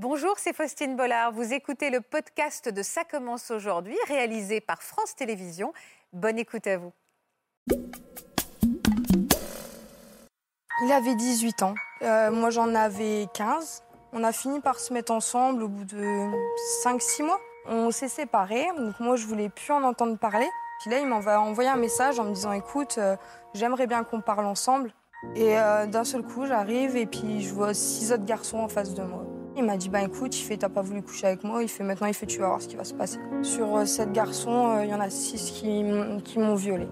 Bonjour, c'est Faustine Bollard. Vous écoutez le podcast de Ça commence aujourd'hui, réalisé par France Télévisions. Bonne écoute à vous. Il avait 18 ans. Euh, moi, j'en avais 15. On a fini par se mettre ensemble au bout de 5-6 mois. On s'est séparés, moi, je voulais plus en entendre parler. Puis là, il m'a envoyé un message en me disant Écoute, euh, j'aimerais bien qu'on parle ensemble. Et euh, d'un seul coup, j'arrive et puis je vois six autres garçons en face de moi. Il m'a dit, bah écoute, il fait, t'as pas voulu coucher avec moi, il fait maintenant, il fait, tu vas voir ce qui va se passer. Sur sept garçons, il y en a six qui, qui m'ont violée.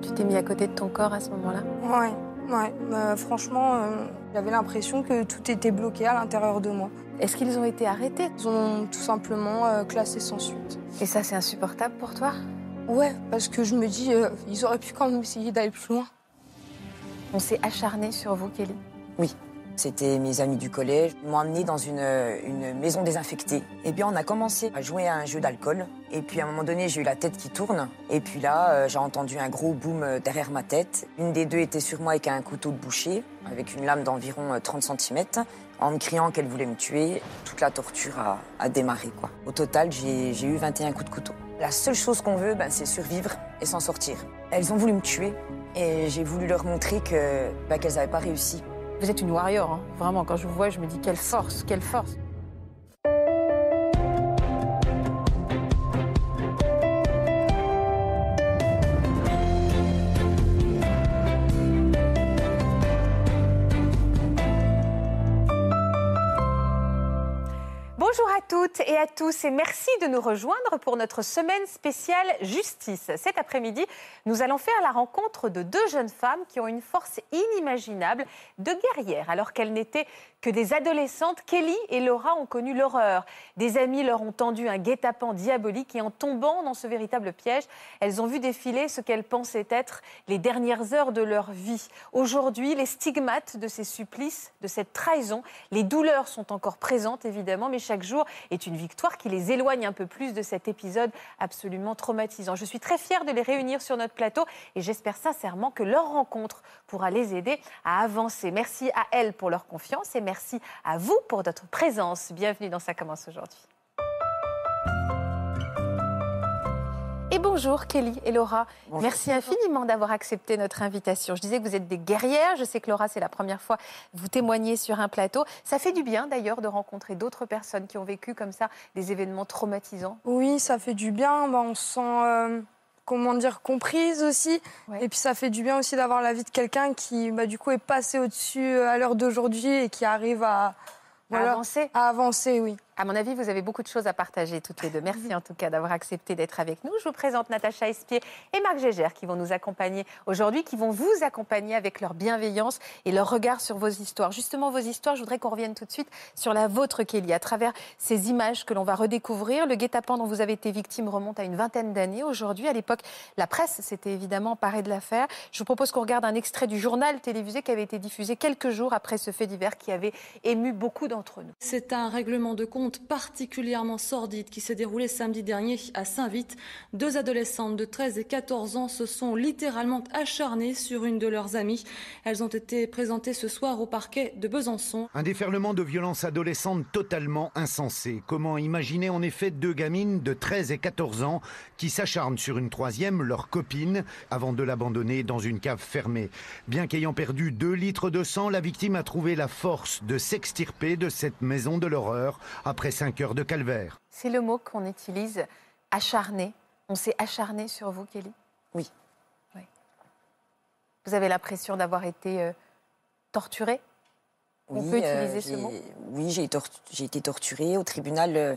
Tu t'es mis à côté de ton corps à ce moment-là? Ouais. Ouais, bah, franchement, euh, j'avais l'impression que tout était bloqué à l'intérieur de moi. Est-ce qu'ils ont été arrêtés? Ils ont tout simplement euh, classé sans suite. Et ça, c'est insupportable pour toi? Ouais, parce que je me dis, euh, ils auraient pu quand même essayer d'aller plus loin. On s'est acharné sur vous, Kelly Oui. C'était mes amis du collège. Ils m'ont emmené dans une, maison désinfectée. Et bien, on a commencé à jouer à un jeu d'alcool. Et puis, à un moment donné, j'ai eu la tête qui tourne. Et puis là, euh, j'ai entendu un gros boom euh, derrière ma tête. Une des deux était sur moi avec un couteau de boucher, avec une lame d'environ 30 euh, cm, en me criant qu'elle voulait me tuer. Toute la torture a, démarré. Au total, j'ai eu 21 coups de couteau. La seule chose qu'on veut, ben, c'est survivre et s'en sortir. Elles ont voulu me tuer. Et j'ai voulu leur montrer que ben, qu'elles n'avaient pas réussi. Vous êtes une warrior, hein. vraiment. Quand je vous vois, je me dis quelle force, quelle force. Toutes et à tous et merci de nous rejoindre pour notre semaine spéciale justice. Cet après-midi, nous allons faire la rencontre de deux jeunes femmes qui ont une force inimaginable de guerrière alors qu'elles n'étaient que des adolescentes, Kelly et Laura ont connu l'horreur. Des amis leur ont tendu un guet-apens diabolique et en tombant dans ce véritable piège, elles ont vu défiler ce qu'elles pensaient être les dernières heures de leur vie. Aujourd'hui, les stigmates de ces supplices, de cette trahison, les douleurs sont encore présentes évidemment, mais chaque jour est une victoire qui les éloigne un peu plus de cet épisode absolument traumatisant. Je suis très fière de les réunir sur notre plateau et j'espère sincèrement que leur rencontre pourra les aider à avancer. Merci à elles pour leur confiance et merci à vous pour votre présence. Bienvenue dans Ça commence aujourd'hui. Et bonjour Kelly et Laura. Merci infiniment d'avoir accepté notre invitation. Je disais que vous êtes des guerrières. Je sais que Laura, c'est la première fois que vous témoignez sur un plateau. Ça fait du bien d'ailleurs de rencontrer d'autres personnes qui ont vécu comme ça des événements traumatisants. Oui, ça fait du bien. Ben, on sent. Euh, comment dire, comprise aussi. Et puis ça fait du bien aussi d'avoir la vie de quelqu'un qui, bah, du coup, est passé au-dessus euh, à l'heure d'aujourd'hui et qui arrive à, avancer. À avancer, oui. À mon avis, vous avez beaucoup de choses à partager toutes les deux. Merci en tout cas d'avoir accepté d'être avec nous. Je vous présente Natacha Espier et Marc Gégère qui vont nous accompagner aujourd'hui, qui vont vous accompagner avec leur bienveillance et leur regard sur vos histoires. Justement, vos histoires, je voudrais qu'on revienne tout de suite sur la vôtre, Kelly, à travers ces images que l'on va redécouvrir. Le guet-apens dont vous avez été victime remonte à une vingtaine d'années. Aujourd'hui, à l'époque, la presse s'était évidemment parée de l'affaire. Je vous propose qu'on regarde un extrait du journal télévisé qui avait été diffusé quelques jours après ce fait divers qui avait ému beaucoup d'entre nous. C'est un règlement de compte particulièrement sordide qui s'est déroulée samedi dernier à Saint-Vite. Deux adolescentes de 13 et 14 ans se sont littéralement acharnées sur une de leurs amies. Elles ont été présentées ce soir au parquet de Besançon. Un déferlement de violence adolescente totalement insensé. Comment imaginer en effet deux gamines de 13 et 14 ans qui s'acharnent sur une troisième, leur copine, avant de l'abandonner dans une cave fermée? Bien qu'ayant perdu 2 litres de sang, la victime a trouvé la force de s'extirper de cette maison de l'horreur après cinq heures de calvaire. C'est le mot qu'on utilise, acharné. On s'est acharné sur vous, Kelly? Oui. Vous avez l'impression d'avoir été euh, torturée On peut euh, utiliser ce mot? Oui, j'ai été torturée. Au tribunal, euh,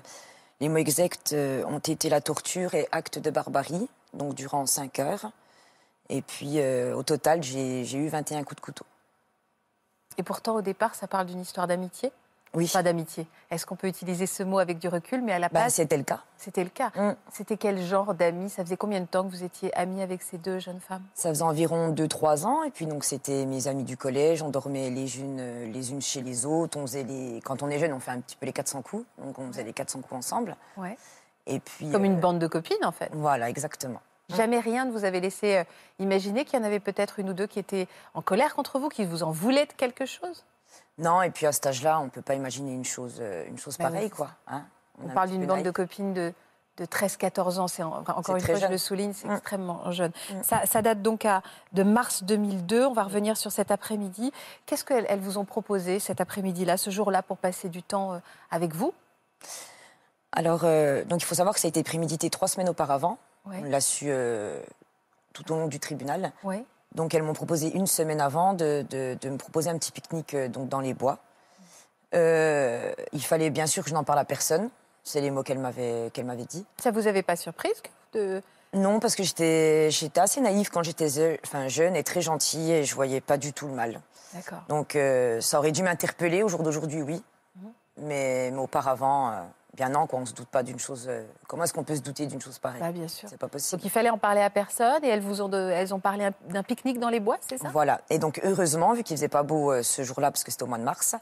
les mots exacts ont été la torture et acte de barbarie, donc durant cinq heures. Et puis, au total, j'ai eu 21 coups de couteau. Et pourtant, au départ, ça parle d'une histoire d'amitié? Oui. Pas d'amitié. Est-ce qu'on peut utiliser ce mot avec du recul Mais à la bah, base. c'était le cas. C'était le cas. Mm. C'était quel genre d'amis? Ça faisait combien de temps que vous étiez amis avec ces deux jeunes femmes? Ça faisait environ 2-3 ans. Et puis, donc, c'était mes amis du collège. On dormait les unes, euh, les unes chez les autres. On faisait les... Quand on est jeune, on fait un petit peu les 400 coups. Donc, on faisait les 400 coups ensemble. Ouais. Et puis, Comme une euh, bande de copines, en fait. Voilà, exactement. Jamais rien ne vous avait laissé euh, imaginer qu'il y en avait peut-être une ou deux qui étaient en colère contre vous, qui vous en voulaient de quelque chose? Non, et puis à cet âge-là, on ne peut pas imaginer une chose, euh, une chose Bah pareille, quoi. hein. On parle d'une bande de copines de, de 13-14 ans. C'est en- encore une fois, je jeune. le souligne, c'est Mm. extrêmement jeune. Mm. Ça, ça date donc à, de mars 2002. On va revenir sur cet après-midi. Qu'est-ce qu'elles elles vous ont proposé cet après-midi-là, ce jour-là, pour passer du temps euh, avec vous? Alors, euh, donc il faut savoir que ça a été prémédité trois semaines auparavant. Ouais. On l'a su euh, tout au long du tribunal. Oui. Donc elles m'ont proposé une semaine avant de, de- de me proposer un petit pique-nique euh, donc dans les bois. Euh, il fallait bien sûr que je n'en parle à personne. C'est les mots qu'elle m'avait qu'elle m'avait dit. Ça vous avait pas surprise de... Non, parce que j'étais j'étais assez naïve quand j'étais enfin, jeune et très gentille et je voyais pas du tout le mal. D'accord. Donc euh, ça aurait dû m'interpeller au jour d'aujourd'hui, oui. Mhm. Mais, mais auparavant, euh, bien non, quoi, on se doute pas d'une chose. euh, comment est-ce qu'on peut se douter d'une chose pareille? Bah, bien sûr. C'est pas possible. Donc il fallait en parler à personne et elles vous ont, de- elles ont parlé un- d'un pique-nique dans les bois, c'est ça? Voilà. Et donc, heureusement, vu qu'il faisait pas beau euh, ce jour-là, parce que c'était au mois de mars,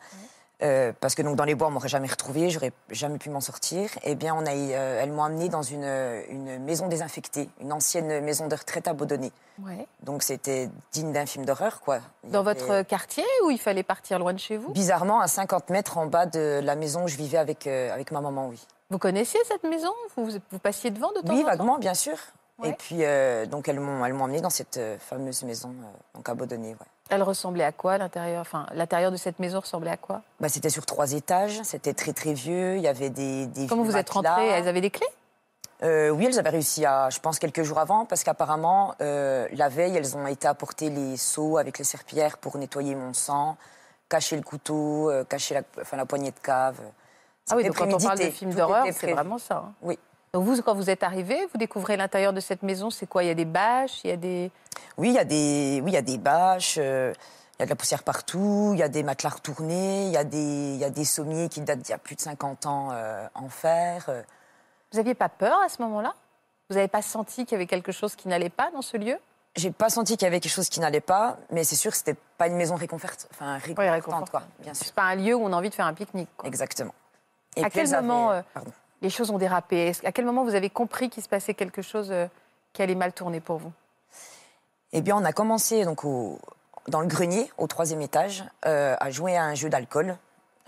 euh, parce que donc dans les bois, on m'aurait jamais retrouvé, j'aurais jamais pu m'en sortir. Eh bien, on a, euh, elles m'ont amené dans une, une maison désinfectée, une ancienne maison de retraite abandonnée. Ouais. Donc, c'était digne d'un film d'horreur, quoi. Il Dans avait- votre quartier ou il fallait partir loin de chez vous? Bizarrement, à 50 mètres en bas de la maison où je vivais avec, euh, avec ma maman, oui. Vous connaissiez cette maison? Vous, vous passiez devant de temps Oui, en temps? vaguement, bien sûr. Ouais. Et puis, donc, elles m'ont, emmené dans cette fameuse maison, donc abandonnée, ouais. Elle ressemblait à quoi l'intérieur? Enfin, l'intérieur de cette maison ressemblait à quoi? Bah, c'était sur trois étages, c'était très très vieux, il y avait des, des Comment vous êtes rentrés Elles avaient des clés? Euh, Oui, elles avaient réussi à, je pense, quelques jours avant, parce qu'apparemment, euh, la veille, elles ont été apporter les seaux avec les serpillères pour nettoyer mon sang, cacher le couteau, euh, cacher la, enfin, la poignée de cave. Ah oui, donc quand on parle de prémédité, film tout d'horreur, c'est vraiment ça. hein. Oui. Donc vous, quand vous êtes arrivés, vous découvrez l'intérieur de cette maison, c'est quoi? Il y a des bâches, il y a des... Oui, il y a des, oui, il y a des bâches, euh, il y a de la poussière partout, il y a des matelas retournés, il y a des, il y a des sommiers qui datent d'il y a plus de 50 ans euh, en fer. euh. Vous n'aviez pas peur à ce moment-là? Vous n'avez pas senti qu'il y avait quelque chose qui n'allait pas dans ce lieu? J'ai pas senti qu'il y avait quelque chose qui n'allait pas, mais c'est sûr que c'était pas une maison réconfortante, enfin réconfortante, réconfortante. quoi, bien sûr. C'est pas un lieu où on a envie de faire un pique-nique. Exactement. Et À quel moment, euh, Pardon. Les choses ont dérapé. À quel moment vous avez compris qu'il se passait quelque chose euh, qui allait mal tourner pour vous? Eh bien, on a commencé donc au- dans le grenier, au troisième étage, euh, à jouer à un jeu d'alcool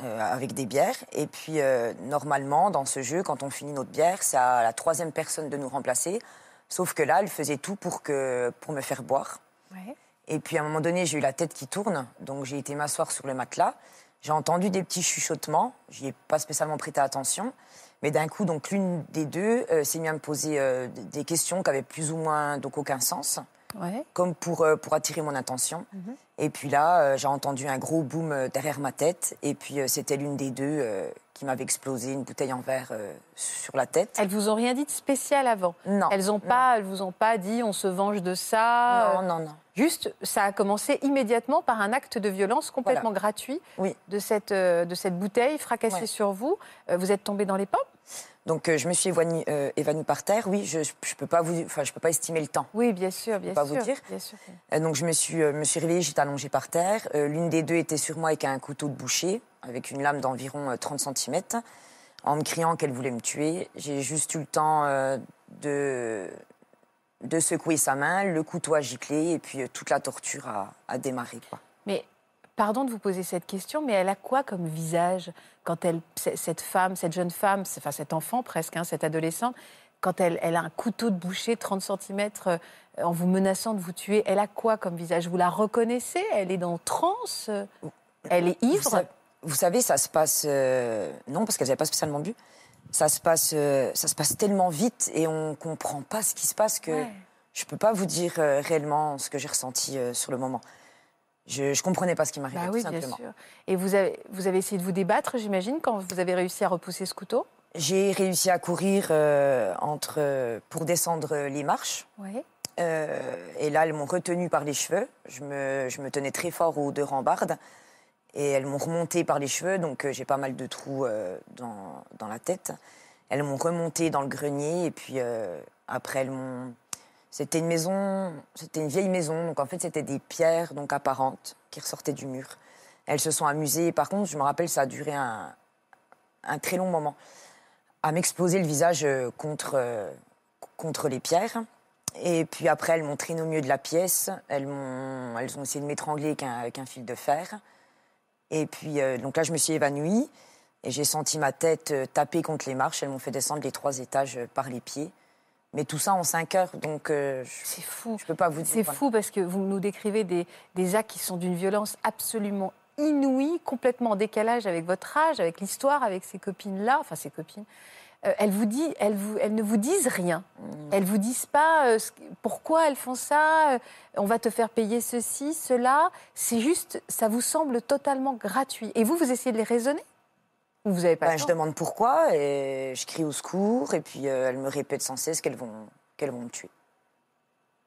euh, avec des bières. Et puis, euh, normalement, dans ce jeu, quand on finit notre bière, c'est à la troisième personne de nous remplacer. Sauf que là, elle faisait tout pour, que, pour me faire boire. Et puis, à un moment donné, j'ai eu la tête qui tourne. Donc, j'ai été m'asseoir sur le matelas. J'ai entendu des petits chuchotements. J'y ai pas spécialement prêté attention. Mais d'un coup, donc, l'une des deux euh, s'est mise à me poser euh, des questions qui avaient plus ou moins donc, aucun sens Ouais. comme pour, euh, pour attirer mon attention. Mhm. Et puis là, euh, j'ai entendu un gros boom euh, derrière ma tête. Et puis euh, c'était l'une des deux qui m'avait explosé une bouteille en verre euh, sur la tête. Elles vous ont rien dit de spécial avant Non. Elles ont pas, elles vous ont pas dit on se venge de ça. Non, euh, non, non. Juste, ça a commencé immédiatement par un acte de violence complètement gratuit Oui. de cette, euh, de cette bouteille fracassée Ouais. sur vous. Vous êtes tombé dans les pommes? Donc euh, je me suis évanouie, euh, évanouie par terre. Oui, je ne peux, pas vous- enfin, je peux pas estimer le temps. Oui, bien sûr, bien pas sûr. vous dire. bien sûr. Euh, donc je me suis, me suis réveillée, j'étais allongée par terre. L'une des deux était sur moi avec un couteau de boucher, avec une lame d'environ euh, 30 cm, en me criant qu'elle voulait me tuer. J'ai juste eu le temps de, de secouer sa main, le couteau a giclé et puis toute la torture a, a démarré. Quoi. Mais pardon de vous poser cette question, mais elle a quoi comme visage quand elle, cette femme, cette jeune femme, enfin cet enfant presque, hein, cette adolescente, quand elle, elle a un couteau de boucher 30 cm en vous menaçant de vous tuer, elle a quoi comme visage? Vous la reconnaissez? Elle est dans transe Elle est Vous, ivre sa- vous savez, ça se passe... euh, non, parce qu'elle n'avait pas spécialement bu. Ça se, passe, euh, ça se passe tellement vite et on ne comprend pas ce qui se passe que... Ouais. Je ne peux pas vous dire euh, réellement ce que j'ai ressenti euh, sur le moment. Je ne comprenais pas ce qui m'arrivait, Bah tout oui, bien simplement. sûr. Et vous avez, vous avez essayé de vous débattre, j'imagine, quand vous avez réussi à repousser ce couteau? J'ai réussi à courir euh, entre, euh, pour descendre les marches. Oui. Euh, et là, elles m'ont retenu par les cheveux. Je me, je me tenais très fort aux deux rambardes. Et elles m'ont remonté par les cheveux, donc euh, j'ai pas mal de trous dans, dans la tête. Elles m'ont remonté dans le grenier, et puis après, elles m'ont. C'était une maison, c'était une vieille maison, donc en fait, c'était des pierres donc apparentes qui ressortaient du mur. Elles se sont amusées. Par contre, je me rappelle, ça a duré un, très long moment à m'exploser le visage euh, contre, euh, contre les pierres. Et puis après, elles m'ont traîné au milieu de la pièce. Elles, m'ont, elles ont essayé de m'étrangler avec un, fil de fer. Et puis, euh, donc là, je me suis évanouie et j'ai senti ma tête taper contre les marches. Elles m'ont fait descendre les trois étages par les pieds. Mais tout ça en cinq heures, donc euh, je C'est fou. ne peux pas vous dire. C'est fou parce que vous nous décrivez des, des actes qui sont d'une violence absolument inouïe, complètement en décalage avec votre âge, avec l'histoire, avec ces copines-là, enfin ces copines. Euh, elles, vous dit, elles, vous, elles ne vous disent rien. Elles vous disent pas euh, ce- pourquoi elles font ça, euh, on va te faire payer ceci, cela. C'est juste, ça vous semble totalement gratuit. Et vous, vous essayez de les raisonner? Vous n'avez pas Ben, le je demande pourquoi et je crie au secours et puis euh, elles me répètent sans cesse qu'elles vont, qu'elles vont me tuer.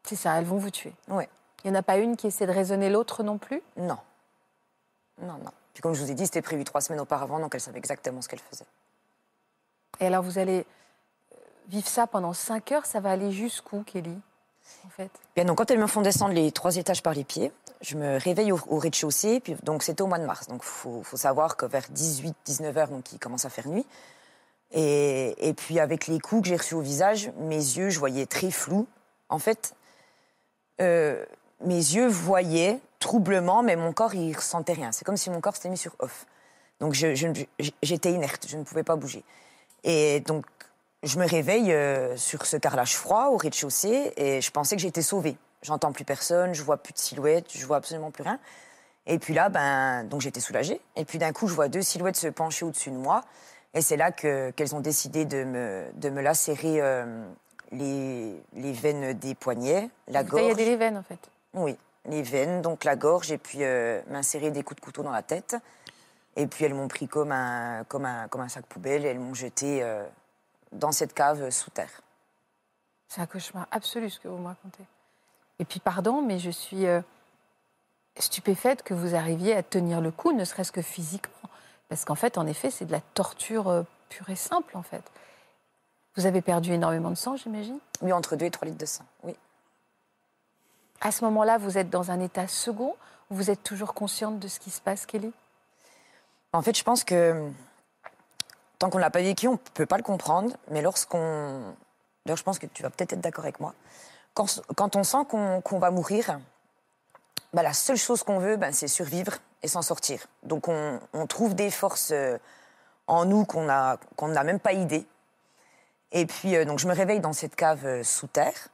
C'est ça, elles vont vous tuer. Ouais. Il n'y en a pas une qui essaie de raisonner l'autre non plus? Non. Non, non. Puis comme je vous ai dit, c'était prévu trois semaines auparavant, donc elles savaient exactement ce qu'elles faisaient. Et alors, vous allez euh, vivre ça pendant 5 heures, ça va aller jusqu'où, Kelly en fait? Bien, donc quand elles me font descendre les trois étages par les pieds, je me réveille au, au rez-de-chaussée, puis donc c'était au mois de mars. Donc faut, faut savoir que vers 18-19 heures, donc il commence à faire nuit. Et, puis avec les coups que j'ai reçus au visage, mes yeux, je voyais très flou. En fait, euh, mes yeux voyaient troublement, mais mon corps, il ressentait rien. C'est comme si mon corps s'était mis sur off. Donc j'étais inerte, je ne pouvais pas bouger. Et donc je me réveille euh, sur ce carrelage froid au rez-de-chaussée et je pensais que j'étais sauvée. J'entends plus personne, je vois plus de silhouettes, je vois absolument plus rien. Et puis là, ben, donc j'étais soulagée. Et puis d'un coup, je vois deux silhouettes se pencher au-dessus de moi. Et c'est là que- qu'elles ont décidé de me, de me lacérer euh, les, les veines des poignets, la Vous taillez gorge. les veines, en fait. Oui, les veines, donc la gorge, et puis euh, m'insérer des coups de couteau dans la tête. Et puis elles m'ont pris comme un, comme un, comme un sac poubelle et elles m'ont jeté euh, dans cette cave sous terre. C'est un cauchemar absolu ce que vous me racontez. Et puis, pardon, mais je suis euh, stupéfaite que vous arriviez à tenir le coup, ne serait-ce que physiquement. Parce qu'en fait, en effet, c'est de la torture euh, pure et simple, en fait. Vous avez perdu énormément de sang, j'imagine? Oui, entre 2 et 3 litres de sang, oui. À ce moment-là, vous êtes dans un état second ou vous êtes toujours consciente de ce qui se passe, Kelly? En fait, je pense que tant qu'on ne l'a pas vécu, on ne peut pas le comprendre. Mais lorsqu'on. D'ailleurs, je pense que tu vas peut-être être d'accord avec moi. Quand, quand on sent qu'on va mourir, bah, la seule chose qu'on veut, bah, c'est survivre et s'en sortir. Donc, on, on trouve des forces euh, en nous qu'on n'a même pas idée. Et puis, euh, donc, je me réveille dans cette cave euh, sous terre.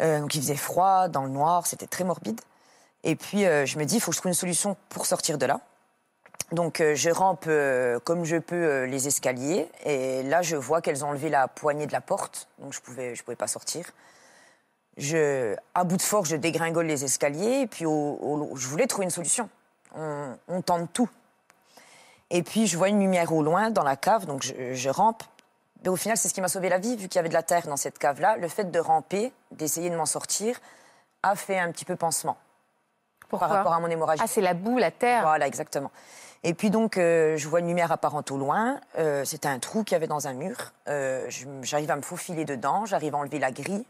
Donc, il faisait froid, dans le noir, c'était très morbide. Et puis, je me dis, il faut que je trouve une solution pour sortir de là. Donc je rampe comme je peux les escaliers et là je vois qu'elles ont enlevé la poignée de la porte, donc je pouvais je pouvais pas sortir. Je, à bout de force, je dégringole les escaliers et puis au- au- je voulais trouver une solution. On, on tente tout. Et puis je vois une lumière au loin dans la cave, donc je, je rampe. Mais au final, c'est ce qui m'a sauvé la vie vu qu'il y avait de la terre dans cette cave-là. Le fait de ramper, d'essayer de m'en sortir, a fait un petit peu pansement Pourquoi par rapport à mon hémorragie. Ah, c'est la boue, la terre. Voilà, exactement. Et puis donc, euh, je vois une lumière apparente au loin. Euh, C'était un trou qu'il y avait dans un mur. Euh, J'arrive à me faufiler dedans, j'arrive à enlever la grille.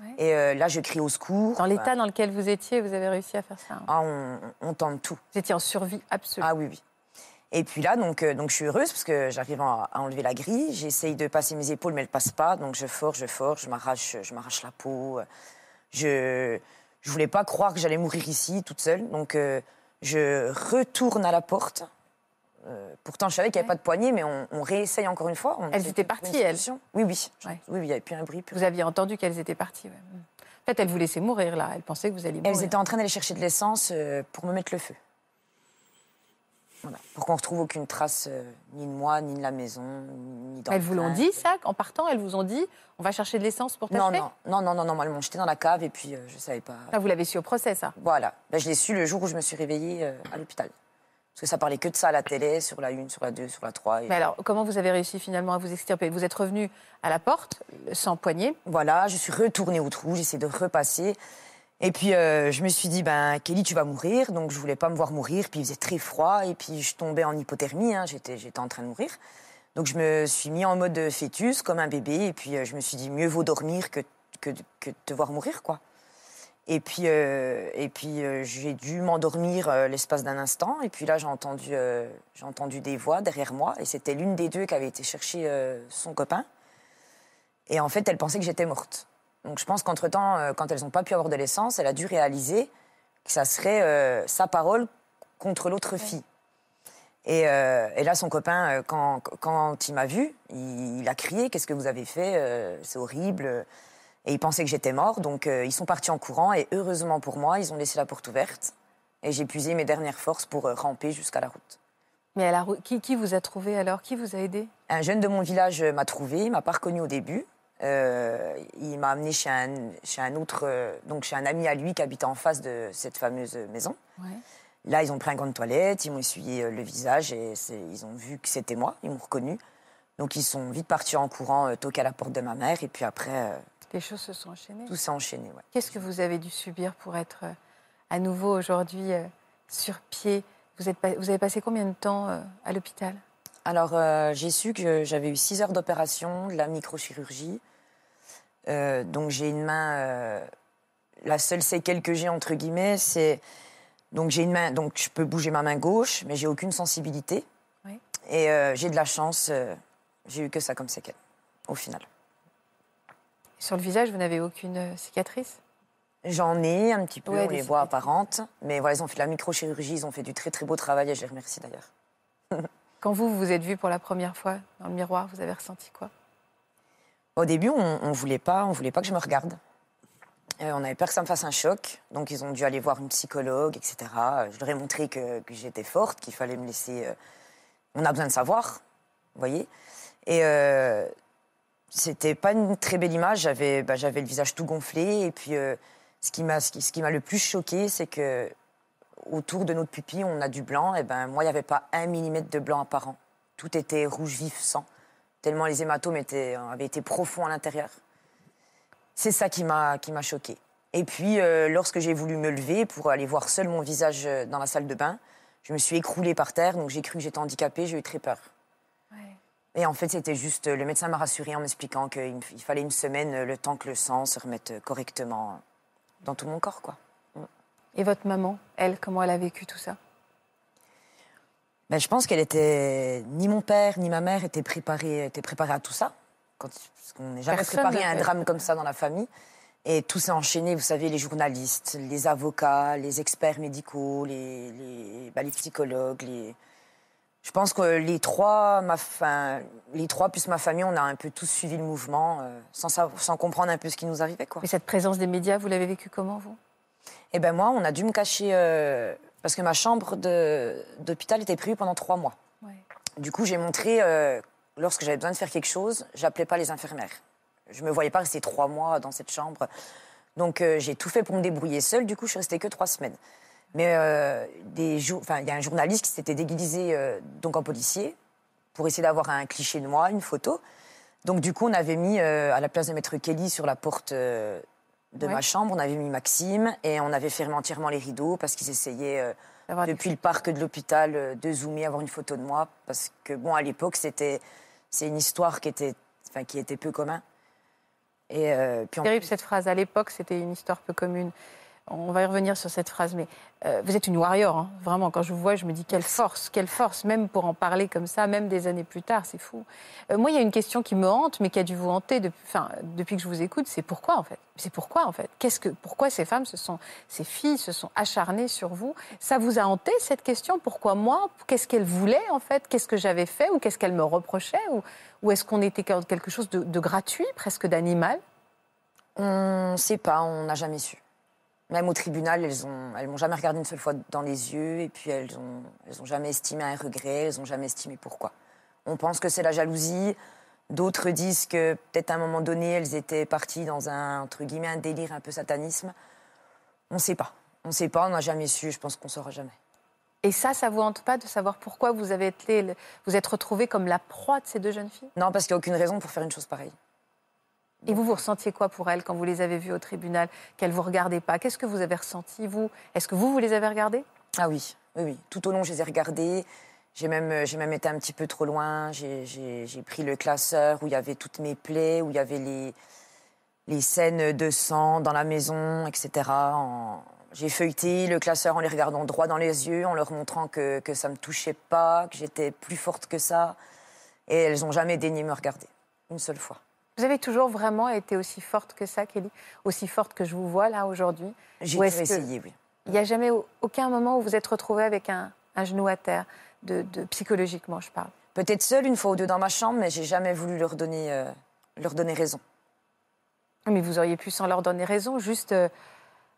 Ouais. Et euh, là, je crie au secours. Dans l'état dans lequel vous étiez, vous avez réussi à faire ça. hein. Ah, on, on tente tout. Vous étiez en survie absolue. Ah oui, oui. Et puis là, donc, euh, donc je suis heureuse parce que j'arrive à, à enlever la grille. J'essaye de passer mes épaules, mais elles passent pas. Donc je force, je force, je m'arrache, je m'arrache la peau. Je je voulais pas croire que j'allais mourir ici toute seule. Donc euh, je retourne à la porte. Euh, pourtant, je savais qu'il n'y avait Ouais. pas de poignée, mais on, on réessaye encore une fois. On Elles étaient parties, elles. Oui, oui. Ouais. Oui, oui, il n'y avait plus un bruit. plus Vous aviez entendu qu'elles étaient parties. ouais. En fait, elles vous laissaient mourir là. Elles pensaient que vous alliez mourir. Elles étaient en train d'aller chercher de l'essence euh, pour me mettre le feu. Voilà. Pour qu'on retrouve aucune trace euh, ni de moi, ni de la maison, ni dans Elles le vous l'ont dit ça En partant, elles vous ont dit on va chercher de l'essence pour Non, non, non, non, non, non, elles m'ont jeté dans la cave et puis je savais pas. Ah, vous l'avez su au procès, ça. Voilà. Ben, je l'ai su le jour où je me suis réveillée à l'hôpital. Parce que ça parlait que de ça à la télé, sur la 1, sur la 2, sur la 3. et- Mais alors, comment vous avez réussi finalement à vous extirper? Vous êtes revenu à la porte, sans poignée. Voilà, je suis retournée au trou, j'essaie de repasser. Et puis euh, je me suis dit, ben Kelly, tu vas mourir. Donc je voulais pas me voir mourir. Puis il faisait très froid. Et puis je tombais en hypothermie. hein, J'étais, j'étais en train de mourir. Donc je me suis mis en mode fœtus, comme un bébé. Et puis euh, je me suis dit, mieux vaut dormir que, que, que de te voir mourir, quoi. Et puis, euh, et puis euh, j'ai dû m'endormir euh, l'espace d'un instant. Et puis là, j'ai entendu, j'ai entendu des voix derrière moi. Et c'était l'une des deux qui avait été chercher son copain. Et en fait, elle pensait que j'étais morte. Donc je pense qu'entre-temps, quand elles n'ont pas pu avoir de l'essence, elle a dû réaliser que ça serait sa parole contre l'autre fille. Et, et là, son copain, quand, quand il m'a vu, il, il a crié Qu'est-ce que vous avez fait C'est horrible. Et il pensait que j'étais mort. Donc, euh, ils sont partis en courant. Et heureusement pour moi, ils ont laissé la porte ouverte. Et j'ai puisé mes dernières forces pour euh, ramper jusqu'à la route. Mais à la rou- qui, qui vous a trouvé alors? Qui vous a aidé? Un jeune de mon village euh, m'a trouvé, il m'a pas reconnu au début. Euh, il m'a amené chez un, chez un autre, donc chez un ami à lui qui habitait en face de cette fameuse maison. Là, ils ont pris un gant de toilette, ils m'ont essuyé le visage et ils ont vu que c'était moi, ils m'ont reconnu. Donc ils sont vite partis en courant, toquer à la porte de ma mère et puis après, Les choses se sont enchaînées. tout s'est enchaîné. ouais. Qu'est-ce que vous avez dû subir pour être euh, à nouveau aujourd'hui euh, sur pied? Vous, êtes pas- vous avez passé combien de temps euh, à l'hôpital? Alors, euh, j'ai su que j'avais eu six heures d'opération, de la microchirurgie. Euh, donc, j'ai une main. euh, la seule séquelle que j'ai, entre guillemets, c'est. Donc, j'ai une main. Donc, je peux bouger ma main gauche, mais j'ai aucune sensibilité. Oui. Et j'ai de la chance. j'ai eu que ça comme séquelle, au final. Sur le visage, vous n'avez aucune euh, cicatrice? J'en ai un petit peu, Ouais, on les voit apparentes. Mais voilà, ils ont fait de la microchirurgie, ils ont fait du très, très beau travail et je les remercie d'ailleurs. Quand vous vous êtes vu pour la première fois dans le miroir, vous avez ressenti quoi? Au début, on, on voulait pas, on voulait pas que je me regarde. Euh, on avait peur que ça me fasse un choc, donc ils ont dû aller voir une psychologue, etc. Euh, Je leur ai montré que, que j'étais forte, qu'il fallait me laisser. euh, On a besoin de savoir, vous voyez. Et euh, c'était pas une très belle image. J'avais, bah, le visage tout gonflé, et puis euh, ce qui m'a, ce qui, ce qui le plus choqué, c'est que autour de notre pupille, on a du blanc. Et ben moi, il n'y avait pas un millimètre de blanc apparent. Tout était rouge vif, sang tellement les hématomes étaient, avaient été profonds à l'intérieur. C'est ça qui m'a choqué. Et puis, euh, lorsque j'ai voulu me lever pour aller voir seul mon visage euh, dans la salle de bain, je me suis écroulée par terre, donc j'ai cru que j'étais handicapée, j'ai eu très peur. Et en fait, c'était juste, le médecin m'a rassurée en m'expliquant qu'il fallait une semaine, euh, le temps que le sang se remette euh, correctement dans tout mon corps, quoi. Et votre maman, elle, comment elle a vécu tout ça? Ben, je pense qu'elle était ni mon père ni ma mère étaient préparés, étaient préparés à tout ça. Quand, parce qu'on n'est jamais Personne préparé à un drame comme ça dans la famille. Et tout s'est enchaîné, vous savez, les journalistes, les avocats, les experts médicaux, les, les, ben, les psychologues. Les... Je pense que les trois, ma, fin, les trois plus ma famille, on a un peu tous suivi le mouvement euh, sans, savoir- sans comprendre un peu ce qui nous arrivait. Quoi. Mais cette présence des médias, vous l'avez vécue comment, vous? Et ben moi, on a dû me cacher euh, parce que ma chambre d'hôpital était prévue pendant trois mois. Du coup, j'ai montré, euh, lorsque j'avais besoin de faire quelque chose, j'appelais pas les infirmières. Je me voyais pas rester trois mois dans cette chambre. Donc, j'ai tout fait pour me débrouiller seule. Du coup, je suis restée que trois semaines. Mais euh, des il y a un journaliste qui s'était déguisé euh, donc en policier pour essayer d'avoir un cliché de moi, une photo. Donc, du coup, on avait mis euh, à la place de Maître Kelly sur la porte de Ouais. ma chambre, on avait mis Maxime et on avait fermé entièrement les rideaux parce qu'ils essayaient depuis le parc de l'hôpital de zoomer, avoir une photo de moi. Parce que, bon, à l'époque, c'était c'est une histoire qui était, enfin, qui était peu commun. Et puis en Terrible cette phrase. À l'époque, c'était une histoire peu commune. On va y revenir sur cette phrase, mais euh, vous êtes une warrior, hein. vraiment. Quand je vous vois, je me dis quelle force, quelle force, même pour en parler comme ça, même des années plus tard, c'est fou. Euh, moi, il y a une question qui me hante, mais qui a dû vous hanter depuis, que je vous écoute. C'est pourquoi en fait? C'est pourquoi en fait? Qu'est-ce que, pourquoi ces femmes, se sont, ces filles, se sont acharnées sur vous? Ça vous a hanté cette question? Pourquoi moi? Qu'est-ce qu'elles voulaient en fait? Qu'est-ce que j'avais fait? Ou qu'est-ce qu'elles me reprochaient? Ou, ou est-ce qu'on était quelque chose de, de gratuit, presque d'animal? On ne sait pas, on n'a jamais su. Même au tribunal, elles ont, elles m'ont jamais regardé une seule fois dans les yeux, et puis elles ont, elles ont jamais estimé un regret, elles ont jamais estimé pourquoi. On pense que c'est la jalousie. D'autres disent que peut-être à un moment donné, elles étaient parties dans un entre guillemets un délire un peu satanisme. On ne sait pas. On ne sait pas, on n'a jamais su. Je pense qu'on saura jamais. Et ça, ça vous hante pas de savoir pourquoi vous avez été, vous êtes retrouvé comme la proie de ces deux jeunes filles? Non, parce qu'il n'y a aucune raison pour faire une chose pareille. Et vous, vous ressentiez quoi pour elles quand vous les avez vues au tribunal, qu'elles vous regardaient pas? Qu'est-ce que vous avez ressenti, vous? Est-ce que vous, vous les avez regardées? Ah oui, oui. Tout au long, je les ai regardés. J'ai même, euh, même été un petit peu trop loin. J'ai- pris le classeur où il y avait toutes mes plaies, où il y avait les, les scènes de sang dans la maison, etc. J'ai feuilleté le classeur en les regardant droit dans les yeux, en leur montrant que, que ça ne me touchait pas, que j'étais plus forte que ça. Et elles n'ont jamais daigné me regarder, une seule fois. Vous avez toujours vraiment été aussi forte que ça, Kelly? Aussi forte que je vous vois là aujourd'hui? J'ai toujours essayé, oui. Il n'y a jamais au- aucun moment où vous êtes retrouvée avec un, un genou à terre, de, psychologiquement, je parle? Peut-être seule une fois ou deux dans ma chambre, mais j'ai jamais voulu leur donner, euh, leur donner raison. Mais vous auriez pu sans leur donner raison, juste euh,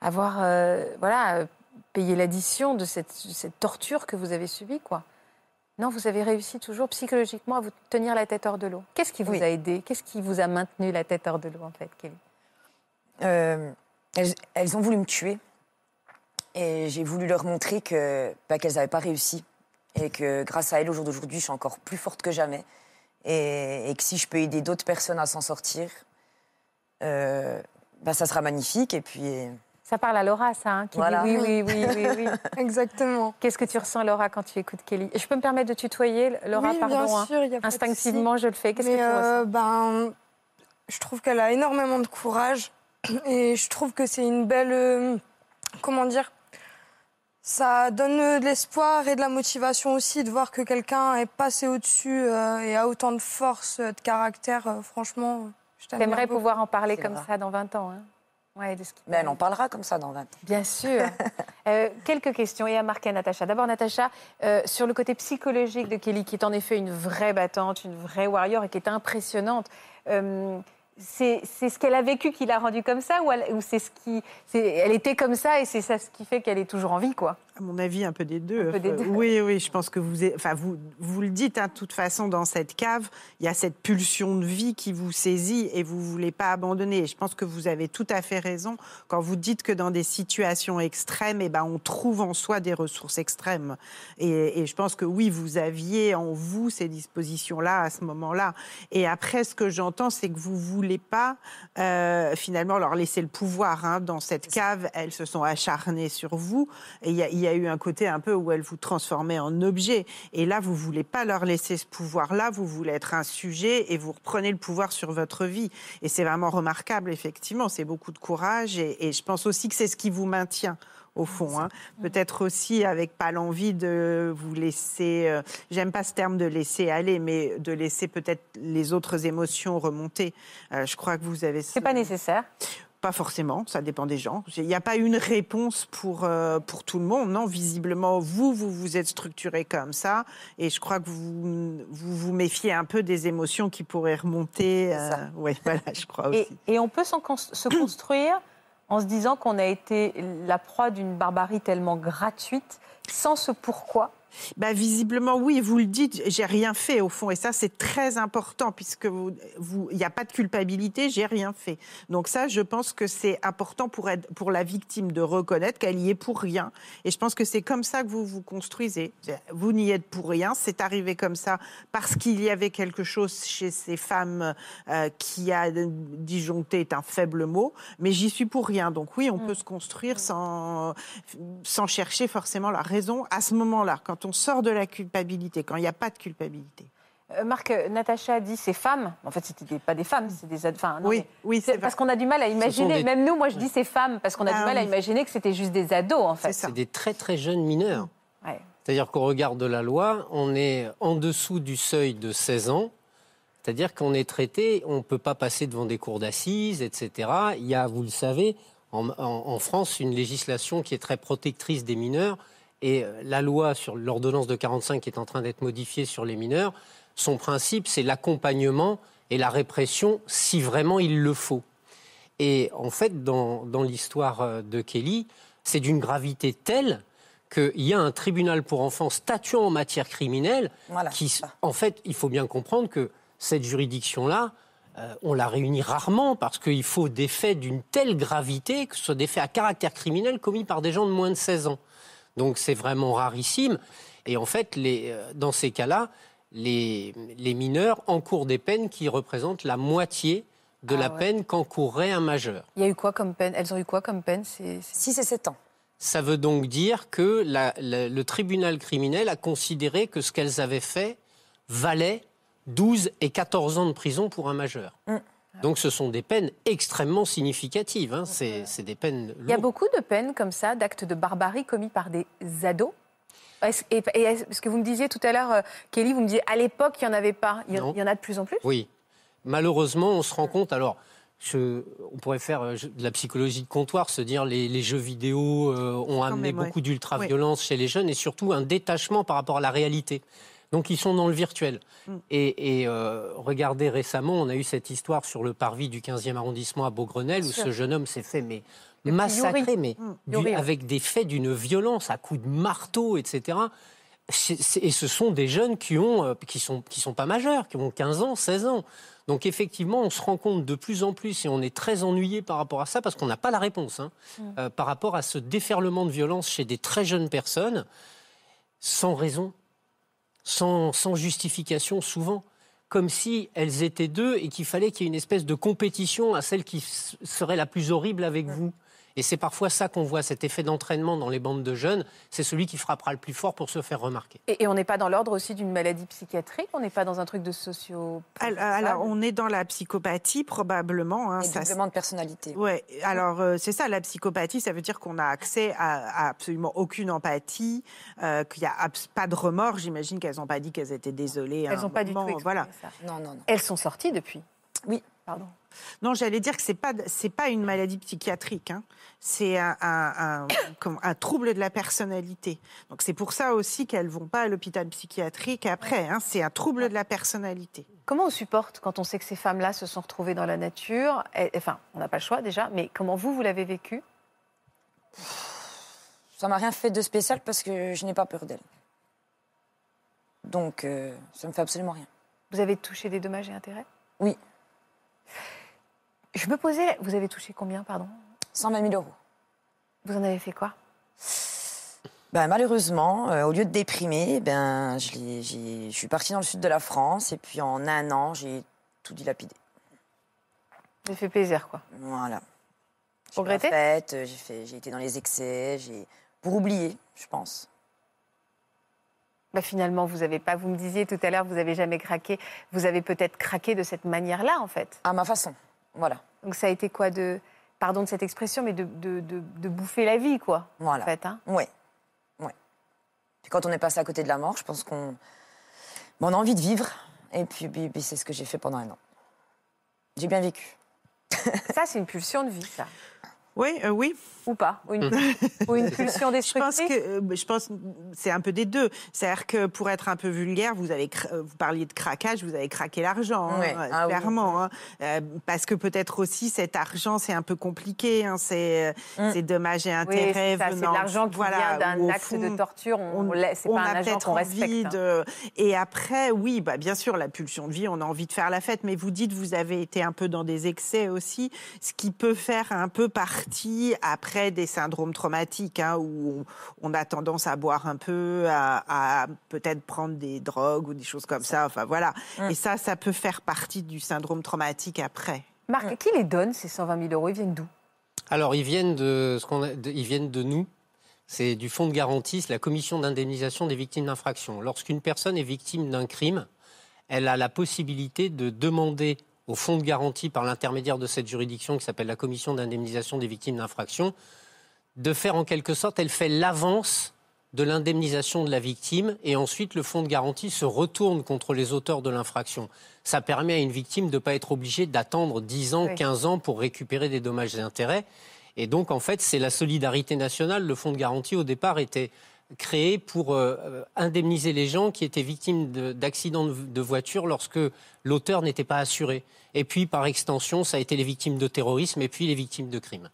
avoir, euh, voilà, payé l'addition de cette, cette, torture que vous avez subie, quoi. Non, vous avez réussi toujours psychologiquement à vous tenir la tête hors de l'eau. Qu'est-ce qui vous a aidé? Qu'est-ce qui vous a maintenu la tête hors de l'eau, en fait, Kelly? Elles, elles, ont voulu me tuer. Et j'ai voulu leur montrer que, bah, qu'elles n'avaient pas réussi. Et que grâce à elles, au jour d'aujourd'hui, je suis encore plus forte que jamais. Et, que si je peux aider d'autres personnes à s'en sortir, euh, bah, ça sera magnifique. Et puis. Ça parle à Laura, ça, hein, qui voilà. dit oui, oui, oui, oui, Exactement. Qu'est-ce que tu ressens, Laura, quand tu écoutes Kelly? Je peux me permettre de tutoyer, Laura, oui, pardon. Bien hein. sûr, y a Instinctivement, je le fais. Qu'est-ce que tu euh, ressens ben, Je trouve qu'elle a énormément de courage. Et je trouve que c'est une belle. Euh, comment dire ça donne de l'espoir et de la motivation aussi de voir que quelqu'un est passé au-dessus euh, et a autant de force, de caractère. Euh, franchement, je t'aimerais pouvoir en parler comme ça dans 20 ans. Hein ouais, de ce Mais elle en parlera comme ça dans 20 ans. Bien sûr. euh, quelques questions et à marquer à Natacha. D'abord, Natacha, euh, sur le côté psychologique de Kelly, qui est en effet une vraie battante, une vraie warrior et qui est impressionnante c'est ce qu'elle a vécu qui l'a rendue comme ça ou, c'est ce qui elle était comme ça et c'est ça ce qui fait qu'elle est toujours en vie quoi? À mon avis, un peu des deux. Oui, oui, je pense que vous, enfin, vous, vous le dites, hein, de toute façon, dans cette cave, il y a cette pulsion de vie qui vous saisit et vous ne voulez pas abandonner. Et je pense que vous avez tout à fait raison quand vous dites que dans des situations extrêmes, eh ben, on trouve en soi des ressources extrêmes. Et, je pense que oui, vous aviez en vous ces dispositions-là à ce moment-là. Et après, ce que j'entends, c'est que vous ne voulez pas euh, finalement leur laisser le pouvoir. Hein. Dans cette cave, elles se sont acharnées sur vous. Et il y a y a eu un côté un peu où elles vous transformaient en objet. Et là, vous voulez pas leur laisser ce pouvoir-là, vous voulez être un sujet et vous reprenez le pouvoir sur votre vie. Et c'est vraiment remarquable, effectivement. C'est beaucoup de courage et, je pense aussi que c'est ce qui vous maintient au fond. Hein. Peut-être aussi avec pas l'envie de vous laisser, euh, j'aime pas ce terme de laisser aller, mais de laisser peut-être les autres émotions remonter. Euh, je crois que vous avez. C'est pas nécessaire. Pas forcément, ça dépend des gens. Il n'y a pas une réponse pour, euh, pour tout le monde, non? Visiblement, vous, vous vous êtes structuré comme ça, et je crois que vous vous, vous méfiez un peu des émotions qui pourraient remonter. Euh, oui, voilà, je crois aussi. Et, on peut se construire en se disant qu'on a été la proie d'une barbarie tellement gratuite, sans ce pourquoi bah, visiblement, oui, vous le dites, j'ai rien fait au fond. Et ça, c'est très important puisque vous, il n'y a pas de culpabilité, j'ai rien fait. Donc ça, je pense que c'est important pour, être, pour la victime de reconnaître qu'elle y est pour rien. Et je pense que c'est comme ça que vous vous construisez. Vous n'y êtes pour rien, c'est arrivé comme ça parce qu'il y avait quelque chose chez ces femmes euh, qui a disjoncté est un faible mot, mais j'y suis pour rien. Donc oui, on mm. peut se construire sans, sans chercher forcément la raison à ce moment-là, quand on sort de la culpabilité, quand il n'y a pas de culpabilité. Euh, Marc, Natacha a dit ces femmes. En fait, c'était pas des femmes, c'est des. Enfin, oui, oui, c'est parce qu'on a du mal à imaginer. Même nous, moi, je dis ces femmes parce qu'on a du ah mal à imaginer que c'était juste des ados, en fait. C'est des très très jeunes mineurs. C'est-à-dire qu'au regard de la loi, on est en dessous du seuil de 16 ans. C'est-à-dire qu'on est traité, on ne peut pas passer devant des cours d'assises, etc. Il y a, vous le savez, en France, une législation qui est très protectrice des mineurs et euh, la loi sur l'ordonnance de 45 qui est en train d'être modifiée sur les mineurs, son principe, c'est l'accompagnement et la répression si vraiment il le faut. Et en fait, dans, l'histoire euh, de Kelly, c'est d'une gravité telle qu'il y a un tribunal pour enfants statuant en matière criminelle qui, en fait, il faut bien comprendre que cette juridiction-là, euh, on la réunit rarement parce qu'il faut des faits d'une telle gravité que ce soit des faits à caractère criminel commis par des gens de moins de 16 ans. Donc c'est vraiment rarissime. Et en fait, euh, dans ces cas-là, les, mineurs encourent des peines qui représentent la moitié de ah la peine qu'encourrait un majeur. Il y a eu quoi comme peine? Elles ont eu quoi comme peine? 6 et 7 ans. Ça veut donc dire que le tribunal criminel a considéré que ce qu'elles avaient fait valait 12 et 14 ans de prison pour un majeur. Mm. Donc ce sont des peines extrêmement significatives. Hein. C'est, des peines Il y a beaucoup de peines comme ça, d'actes de barbarie commis par des ados et, ce que vous me disiez tout à l'heure, euh, Kelly, vous me disiez à l'époque, il n'y en avait pas. Il y, en a de plus en plus? Oui. Malheureusement, on se rend compte. Alors, on pourrait faire euh, de la psychologie de comptoir, se dire les, les jeux vidéo euh, ont amené beaucoup d'ultra-violence chez les jeunes et surtout un détachement par rapport à la réalité. Donc ils sont dans le virtuel. Mm. Et, euh, regardez récemment, on a eu cette histoire sur le parvis du 15e arrondissement à Beaugrenelle où ce jeune homme s'est fait mais, massacrer, mais mm. avec des faits d'une violence à coups de marteau, etc. Et ce sont des jeunes qui ont, qui sont, qui sont pas majeurs, qui ont 15 ans, 16 ans. Donc effectivement, on se rend compte de plus en plus, et on est très ennuyé par rapport à ça, parce qu'on n'a pas la réponse, hein, mm. euh, par rapport à ce déferlement de violence chez des très jeunes personnes, sans raison, sans, sans justification souvent comme si elles étaient deux et qu'il fallait qu'il y ait une espèce de compétition à celle qui serait la plus horrible avec vous. Et c'est parfois ça qu'on voit, cet effet d'entraînement dans les bandes de jeunes. C'est celui qui frappera le plus fort pour se faire remarquer. Et, on n'est pas dans l'ordre aussi d'une maladie psychiatrique On n'est pas dans un truc de socio... Alors, on est dans la psychopathie probablement. Hein, ça, de personnalité. Ouais. Alors euh, c'est ça, la psychopathie, ça veut dire qu'on a accès à, absolument aucune empathie, euh, qu'il n'y a pas de remords. J'imagine qu'elles n'ont pas dit qu'elles étaient désolées. Elles n'ont pas du tout voilà. ça. Non, non, non. Elles sont sorties depuis. Oui. Pardon. Non, j'allais dire que c'est pas c'est pas une maladie psychiatrique. Hein. C'est un, un, un, trouble de la personnalité. Donc c'est pour ça aussi qu'elles vont pas à l'hôpital psychiatrique après. Hein. C'est un trouble de la personnalité. Comment on supporte quand on sait que ces femmes-là se sont retrouvées dans la nature? Enfin, on n'a pas le choix déjà, mais comment vous vous l'avez vécu? Ça m'a rien fait de spécial parce que je n'ai pas peur d'elles. Donc euh, ça me fait absolument rien. Vous avez touché des dommages et intérêts? Oui. Je me posais, vous avez touché combien, pardon? 120 000 euros. Vous en avez fait quoi? Ben, Malheureusement, euh, au lieu de déprimer, ben, je, je suis partie dans le sud de la France et puis en un an, j'ai tout dilapidé. Vous fait plaisir, quoi. Voilà. Pour regretter? J'ai j'ai été dans les excès, j'ai pour oublier, je pense. Bah finalement, vous avez pas. Vous me disiez tout à l'heure, vous n'avez jamais craqué. Vous avez peut-être craqué de cette manière-là, en fait. À ma façon. Voilà. Donc ça a été quoi de, pardon de cette expression, mais de, de, de, bouffer la vie, quoi. Voilà. En fait, hein Oui. Ouais. Puis quand on est passé à côté de la mort, je pense qu'on on a envie de vivre. Et puis, puis c'est ce que j'ai fait pendant un an. J'ai bien vécu. ça, c'est une pulsion de vie, ça. Oui, euh, oui. Ou pas Ou une, une pulsion destructrice Je pense que euh, je pense c'est un peu des deux. C'est-à-dire que pour être un peu vulgaire, vous avez euh, vous parliez de craquage, vous avez craqué l'argent, hein, ah clairement. Hein. parce que peut-être aussi cet argent c'est un peu compliqué. Hein, c'est mm. dommages et intérêts oui, C'est de l'argent qui vient d'un acte de torture. On, c'est pas un qu'on respecte. De... Et après, oui, bah bien sûr, la pulsion de vie, on a envie de faire la fête. Mais vous dites vous avez été un peu dans des excès aussi, ce qui peut faire un peu partie après des syndromes traumatiques hein, où on, a tendance à boire un peu, à, peut-être prendre des drogues ou des choses comme ça. Enfin voilà. Hum. Et ça, ça peut faire partie du syndrome traumatique après. Marc, hum. qui les donne ces 120 000 euros? Ils viennent d'où? Alors ils viennent de ce qu'on ils viennent de nous. C'est du fonds de garantie, la commission d'indemnisation des victimes d'infraction. Lorsqu'une personne est victime d'un crime, elle a la possibilité de demander au fonds de garantie par l'intermédiaire de cette juridiction qui s'appelle la commission d'indemnisation des victimes d'infraction, de faire en quelque sorte, elle fait l'avance de l'indemnisation de la victime et ensuite le fonds de garantie se retourne contre les auteurs de l'infraction. Ça permet à une victime de ne pas être obligée d'attendre 10 ans, 15 ans pour récupérer des dommages et intérêts. Et donc, en fait, c'est la solidarité nationale. Le fonds de garantie, au départ, était créé pour euh, indemniser les gens qui étaient victimes d'accidents de, voiture lorsque l'auteur n'était pas assuré. Et puis, par extension, ça a été les victimes de terrorisme et puis les victimes de crimes.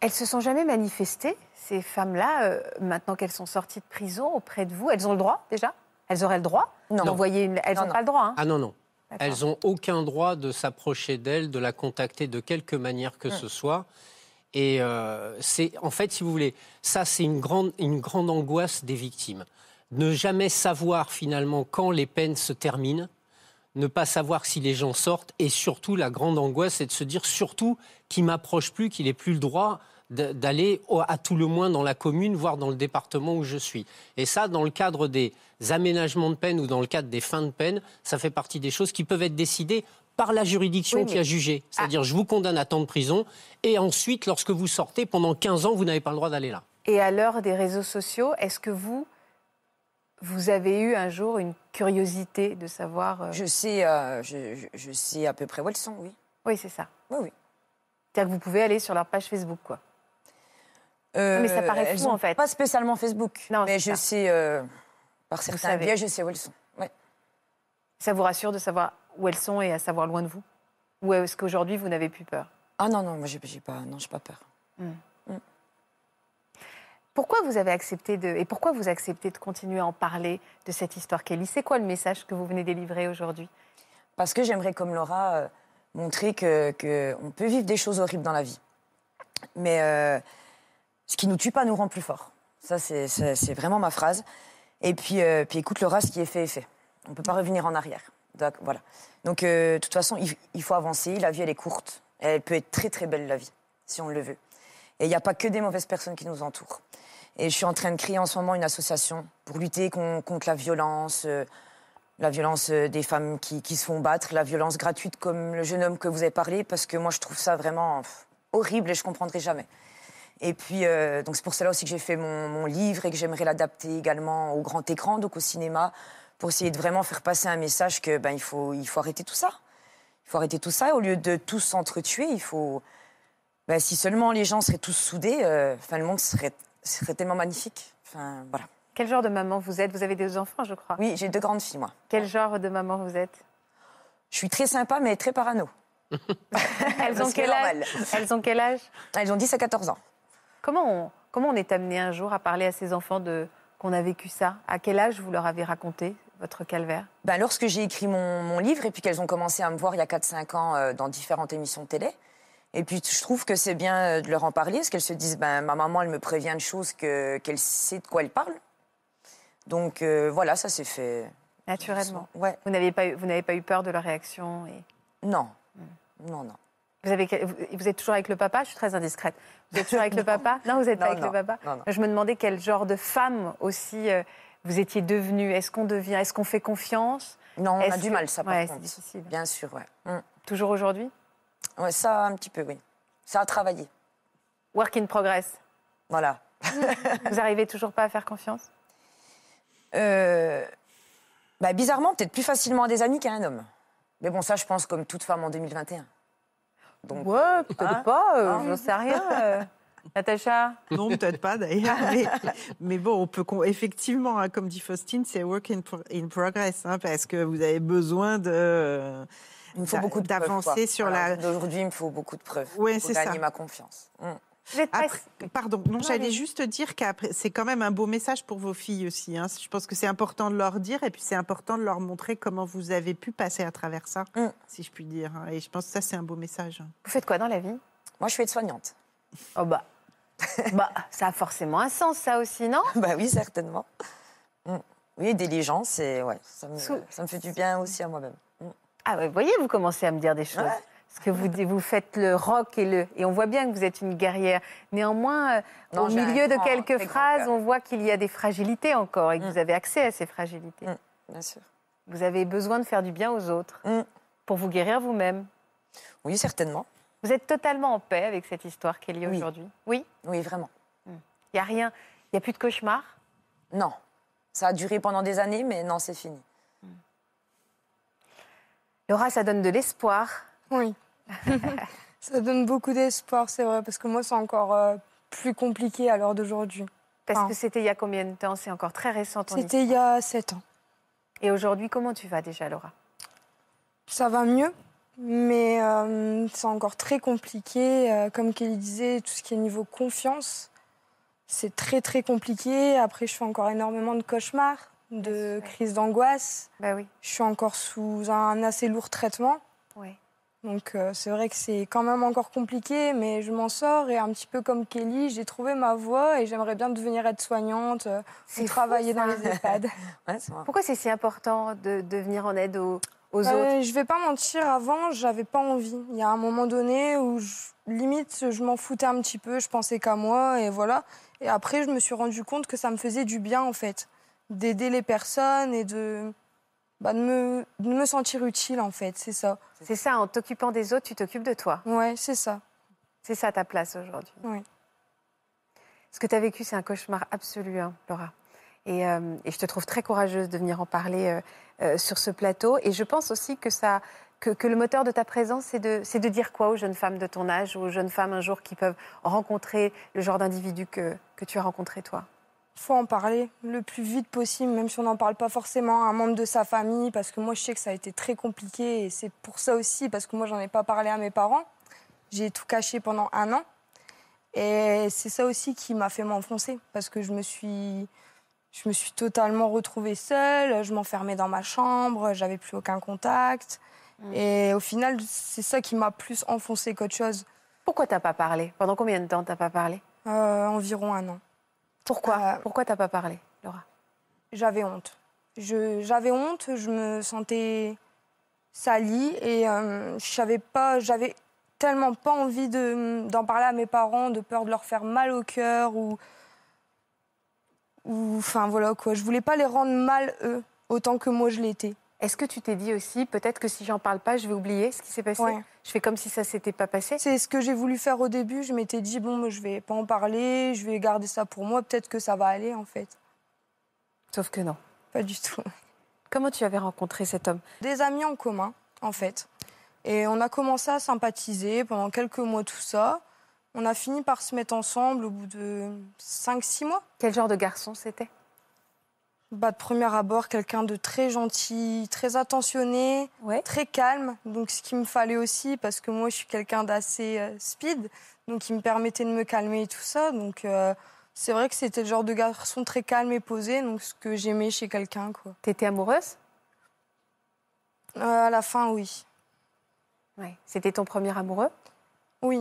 Elles se sont jamais manifestées, ces femmes-là, euh, maintenant qu'elles sont sorties de prison auprès de vous Elles ont le droit déjà? Elles auraient le droit? D'envoyer une... Elles n'ont pas le droit hein? Ah non, non. Elles n'ont aucun droit de s'approcher d'elle, de la contacter de quelque manière que hum. ce soit. Et euh, c'est, en fait, si vous voulez, ça, c'est une grande, une grande angoisse des victimes. Ne jamais savoir finalement quand les peines se terminent, ne pas savoir si les gens sortent, et surtout, la grande angoisse, c'est de se dire surtout qu'il m'approche plus, qu'il n'ait plus le droit d'aller à tout le moins dans la commune, voire dans le département où je suis. Et ça, dans le cadre des aménagements de peine ou dans le cadre des fins de peine, ça fait partie des choses qui peuvent être décidées par la juridiction qui a jugé. C'est-à-dire, je vous condamne à temps de prison, et ensuite, lorsque vous sortez, pendant 15 ans, vous n'avez pas le droit d'aller là. Et à l'heure des réseaux sociaux, est-ce que vous, vous avez eu un jour une curiosité de savoir... Euh, je, sais, euh, je, sais à peu près où elles sont, oui. Oui, c'est ça. Oui, oui. C'est-à-dire que vous pouvez aller sur leur page Facebook, quoi. mais ça paraît fou, en fait. Pas spécialement Facebook, non, mais je sais, par certains biais, je sais où elles sont. Ça vous rassure de savoir où elles sont et à savoir loin de vous Ou est-ce qu'aujourd'hui, vous n'avez plus peur Ah non, non, moi, j'ai pas, non, pas peur. Hmm. Hmm. Pourquoi vous avez accepté de et pourquoi vous acceptez de continuer à en parler de cette histoire, Kelly? C'est quoi le message que vous venez délivrer aujourd'hui? Parce que j'aimerais, comme Laura, euh, montrer que, on peut vivre des choses horribles dans la vie, mais euh, ce qui nous tue pas nous rend plus forts. Ça, c'est vraiment ma phrase. Et puis, euh, puis écoute, Laura, ce qui est fait est fait. On ne peut pas revenir en arrière. Voilà. Donc, euh, de toute façon, il, faut avancer. La vie, elle est courte. Elle peut être très, très belle, la vie, si on le veut. Et il n'y a pas que des mauvaises personnes qui nous entourent. Et je suis en train de créer en ce moment une association pour lutter contre la violence, euh, la violence euh, des femmes qui, se font battre, la violence gratuite comme le jeune homme que vous avez parlé, parce que moi, je trouve ça vraiment horrible et je ne comprendrai jamais. Et puis, donc c'est pour cela aussi que j'ai fait mon, livre et que j'aimerais l'adapter également au grand écran, donc au cinéma, pour essayer de vraiment faire passer un message que ben, il, faut, il faut arrêter tout ça. Il faut arrêter tout ça. Au lieu de tous s'entretuer, il faut. Ben, si seulement les gens seraient tous soudés, euh, le monde serait, serait tellement magnifique. Enfin, voilà. Quel genre de maman vous êtes? Vous avez des enfants, je crois. Oui, j'ai deux grandes filles, moi. Quel genre de maman vous êtes? Je suis très sympa, mais très parano. elles, ont quel âge? Elles ont quel âge? Elles ont 10 à 14 ans. Comment on, comment on est amené un jour à parler à ses enfants de qu'on a vécu ça? À quel âge vous leur avez raconté votre calvaire? Ben, Lorsque j'ai écrit mon, livre et puis qu'elles ont commencé à me voir il y a 4-5 ans euh, dans différentes émissions de télé. Et puis je trouve que c'est bien euh, de leur en parler, parce qu'elles se disent, ben, ma maman, elle me prévient de choses qu'elle sait de quoi elle parle. Donc euh, voilà, ça s'est fait. Naturellement. Ouais. Vous n'avez pas, eu, vous pas eu peur de leur réaction et... Non. Hmm. Non, non. Vous, avez, vous êtes toujours avec le papa? Je suis très indiscrète. Vous êtes toujours avec le papa? Non, vous n'êtes pas avec le papa? Je me demandais quel genre de femme aussi vous étiez devenu Est-ce qu'on devient Est-ce qu'on fait confiance? Non, on a du mal, ça, par ouais, c'est difficile. Bien sûr, ouais. Mm. Toujours aujourd'hui? Ouais, ça, un petit peu, oui. Ça a travaillé. Work in progress. Voilà. vous arrivez toujours pas à faire confiance? Euh... bah, Bizarrement, peut-être plus facilement à des amis qu'à un homme. Mais bon, ça, je pense comme toute femme en 2021. Donc, ouais, peut-être hein pas, euh, hein je n'en sais rien. Euh. Natacha Non, peut-être pas d'ailleurs. Mais, bon, on peut effectivement, hein, comme dit Faustine, c'est work in, progress, hein, parce que vous avez besoin de. Il me faut beaucoup d'avancer sur la. D'aujourd'hui, il me faut beaucoup de preuves. Oui, c'est ça. ma confiance. Mm. pardon, non, j'allais juste dire qu'après, c'est quand même un beau message pour vos filles aussi. Hein. Je pense que c'est important de leur dire et puis c'est important de leur montrer comment vous avez pu passer à travers ça, mm. si je puis dire. Et je pense que ça, c'est un beau message. Vous faites quoi dans la vie? Moi, je suis aide-soignante. Oh bah, bah, ça a forcément un sens, ça aussi, non? Bah oui, certainement. Mm. Oui, diligence, c'est ouais, ça me, ça me fait du bien aussi à moi-même. Mm. Ah vous voyez, vous commencez à me dire des choses. Parce que vous, vous faites le rock et le. Et on voit bien que vous êtes une guerrière. Néanmoins, euh, au milieu de quelques phrases, on voit qu'il y a des fragilités encore et que mm. vous avez accès à ces fragilités. bien sûr. Vous avez besoin de faire du bien aux autres pour vous guérir vous-même. Oui, certainement. Vous êtes totalement en paix avec cette histoire qui est liée aujourd'hui? Oui Oui, vraiment. Il hmm. n'y a rien, il n'y a plus de cauchemar? Non. Ça a duré pendant des années, mais non, c'est fini. Hmm. Laura, ça donne de l'espoir. Oui. ça donne beaucoup d'espoir, c'est vrai, parce que moi, c'est encore euh, plus compliqué à l'heure d'aujourd'hui. Parce que c'était il y a combien de temps? C'est encore très récent C'était il y a sept ans. Et aujourd'hui, comment tu vas déjà, Laura? Ça va mieux. Mais euh, c'est encore très compliqué. Euh, comme Kelly disait, tout ce qui est niveau confiance, c'est très très compliqué. Après, je fais encore énormément de cauchemars, de crises d'angoisse. Bah oui. Je suis encore sous un assez lourd traitement. Oui. Donc euh, c'est vrai que c'est quand même encore compliqué, mais je m'en sors. Et un petit peu comme Kelly, j'ai trouvé ma voie et j'aimerais bien devenir aide-soignante ou travailler dans les EHPAD. Pourquoi c'est si important de, de venir en aide aux, aux euh, autres Je vais pas mentir, avant, j'avais pas envie. Il y a un moment donné où, limite, je m'en foutais un petit peu, je pensais qu'à moi, et voilà. Et après, je me suis rendu compte que ça me faisait du bien, en fait, d'aider les personnes et de, bah, de, me, de me sentir utile, en fait, c'est ça. C'est ça, en t'occupant des autres, tu t'occupes de toi. Ouais, c'est ça. C'est ça ta place aujourd'hui. Oui. Ce que tu as vécu, c'est un cauchemar absolu, hein, Laura. Euh, et, je te trouve très courageuse de venir en parler euh, euh, sur ce plateau. Et je pense aussi que ça, que, le moteur de ta présence, c'est de, de, dire quoi aux jeunes femmes de ton âge, aux jeunes femmes un jour qui peuvent rencontrer le genre d'individu que, que tu as rencontré toi? Il faut en parler le plus vite possible, même si on n'en parle pas forcément à un membre de sa famille, parce que moi je sais que ça a été très compliqué et c'est pour ça aussi, parce que moi j'en ai pas parlé à mes parents. J'ai tout caché pendant un an. Et c'est ça aussi qui m'a fait m'enfoncer, parce que je me suis, je me suis totalement retrouvée seule, je m'enfermais dans ma chambre, j'avais plus aucun contact. Mm. Et au final, c'est ça qui m'a plus enfoncée qu'autre chose. Pourquoi t'as pas parlé? Pendant combien de temps t'as pas parlé? Euh, Environ un an. Pourquoi? Euh, Pourquoi t'as pas parlé, Laura? J'avais honte. J'avais honte, je me sentais salie et euh, je savais pas, j'avais tellement pas envie d'en parler à mes parents, de peur de leur faire mal au cœur ou. Ou enfin voilà quoi. Je voulais pas les rendre mal eux, autant que moi je l'étais. Est-ce que tu t'es dit aussi, peut-être que si j'en parle pas, je vais oublier ce qui s'est passé Je fais comme si ça s'était pas passé C'est ce que j'ai voulu faire au début. Je m'étais dit, bon, je vais pas en parler, je vais garder ça pour moi, peut-être que ça va aller en fait. Sauf que non. Pas du tout. Comment tu avais rencontré cet homme? Des amis en commun, en fait. Et on a commencé à sympathiser pendant quelques mois, tout ça. On a fini par se mettre ensemble au bout de 5-6 mois. Quel genre de garçon c'était? Bah, de premier abord, quelqu'un de très gentil, très attentionné, très calme. Donc, ce qu'il me fallait aussi, parce que moi, je suis quelqu'un d'assez euh, speed, donc il me permettait de me calmer et tout ça. Donc, euh, c'est vrai que c'était le genre de garçon très calme et posé, donc ce que j'aimais chez quelqu'un. Quoi. T'étais amoureuse? Euh, À la fin, oui. Ouais. C'était ton premier amoureux? Oui.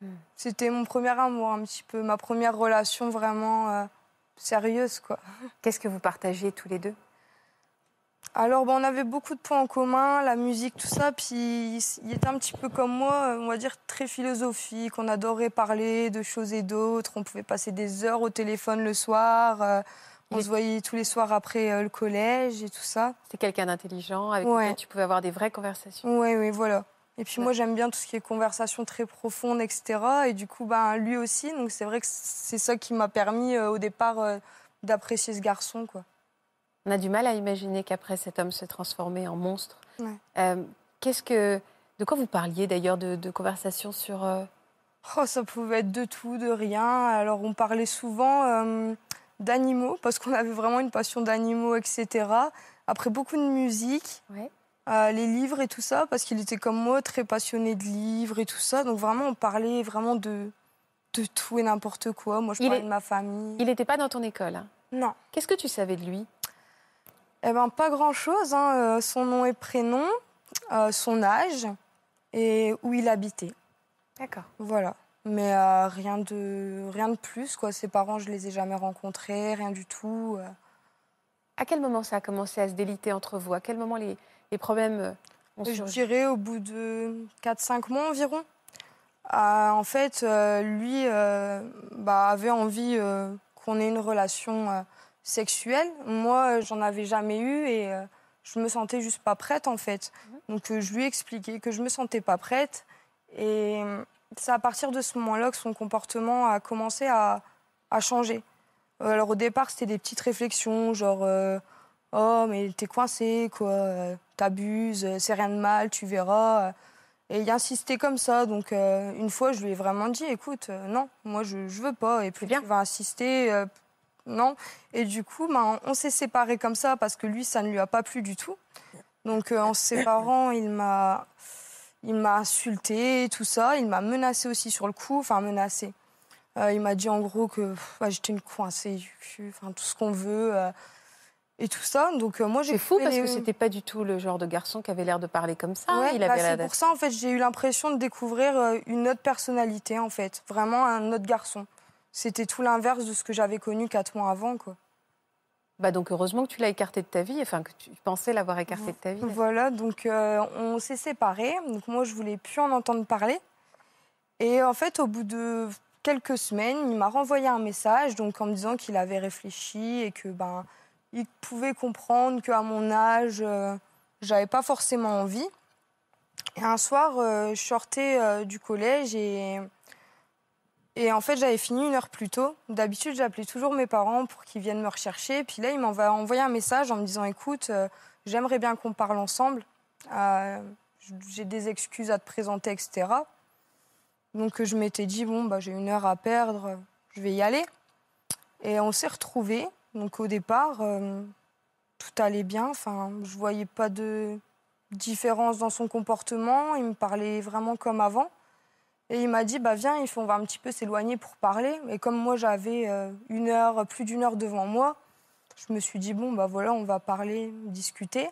Hmm. C'était mon premier amour, un petit peu, ma première relation vraiment sérieuse, quoi. Qu'est-ce que vous partagez tous les deux? Alors, bon, on avait beaucoup de points en commun, la musique, tout ça. Puis, il était un petit peu comme moi, on va dire très philosophique. On adorait parler de choses et d'autres. On pouvait passer des heures au téléphone le soir. Euh, on se voyait tous les soirs après euh, le collège et tout ça. C'était quelqu'un d'intelligent, avec qui tu pouvais avoir des vraies conversations. Oui, oui, voilà. Et puis moi, j'aime bien tout ce qui est conversation très profonde, etc. Et du coup, ben, lui aussi. Donc c'est vrai que c'est ça qui m'a permis euh, au départ euh, d'apprécier ce garçon. Quoi. On a du mal à imaginer qu'après cet homme se transformait en monstre. Euh, qu'est-ce que, de quoi vous parliez d'ailleurs de, de conversation sur oh, Ça pouvait être de tout, de rien. Alors on parlait souvent d'animaux parce qu'on avait vraiment une passion d'animaux, etc. Après beaucoup de musique. Ouais les livres et tout ça, parce qu'il était comme moi, très passionné de livres et tout ça. Donc vraiment, on parlait vraiment de, de tout et n'importe quoi. Moi, je parlais de ma famille. Il n'était pas dans ton école hein? Non. Qu'est-ce que tu savais de lui? Eh ben, pas grand-chose. Hein. Euh, son nom et prénom, euh, son âge et où il habitait. D'accord. Voilà. Mais euh, rien, de, rien de plus. Quoi. Ses parents, je les ai jamais rencontrés, rien du tout. À quel moment ça a commencé à se déliter entre vous? À quel moment les, les problèmes euh, ont Je dirais au bout de 4-5 mois environ. Euh, en fait, euh, lui bah, avait envie qu'on ait une relation sexuelle. Moi, j'en avais jamais eu et je me sentais juste pas prête en fait. Mhm. Donc je lui ai expliqué que je me sentais pas prête et c'est à partir de ce moment-là que son comportement a commencé à, à changer. Alors au départ, c'était des petites réflexions, genre Oh, mais t'es coincé, quoi, t'abuses, c'est rien de mal, tu verras. Et il insistait comme ça. Donc, euh, une fois, je lui ai vraiment dit écoute, euh, non, moi, je, ne veux pas. Et puis, bien. tu vas insister, euh, non. Et du coup, ben, on s'est séparés comme ça parce que lui, ça ne lui a pas plu du tout. Donc, en se séparant, il m'a. Il m'a insulté, tout ça. Il m'a menacé aussi sur le coup, enfin menacé. il m'a dit en gros que bah, j'étais une coincée du cul, enfin tout ce qu'on veut et tout ça. Donc euh, moi j'ai. C'est fou parce que c'était pas du tout le genre de garçon qui avait l'air de parler comme ça. Ouais, bah, c'est pour ça en fait j'ai eu l'impression de découvrir euh, une autre personnalité en fait, vraiment un autre garçon. C'était tout l'inverse de ce que j'avais connu quatre mois avant quoi. Bah donc heureusement que tu l'as écarté de ta vie, enfin que tu pensais l'avoir écarté de ta vie. Voilà, donc euh, on s'est séparés. Donc moi je voulais plus en entendre parler. Et en fait au bout de quelques semaines, il m'a renvoyé un message donc en me disant qu'il avait réfléchi et que ben il pouvait comprendre qu'à mon âge, euh, j'avais pas forcément envie. Et un soir, euh, je sortais euh, du collège et, en fait, j'avais fini une heure plus tôt. D'habitude, j'appelais toujours mes parents pour qu'ils viennent me rechercher. Puis là, il m'envoie envoyé un message en me disant Écoute, j'aimerais bien qu'on parle ensemble. j'ai des excuses à te présenter, etc. Donc je m'étais dit, bon, bah, j'ai une heure à perdre, je vais y aller. Et on s'est retrouvés. Donc au départ, euh, tout allait bien. Enfin, je voyais pas de différence dans son comportement. Il me parlait vraiment comme avant. Et il m'a dit, bah viens, il faut, on va un petit peu s'éloigner pour parler. Et comme moi, j'avais euh, une heure, plus d'une heure devant moi, je me suis dit, bon, bah voilà, on va parler, discuter.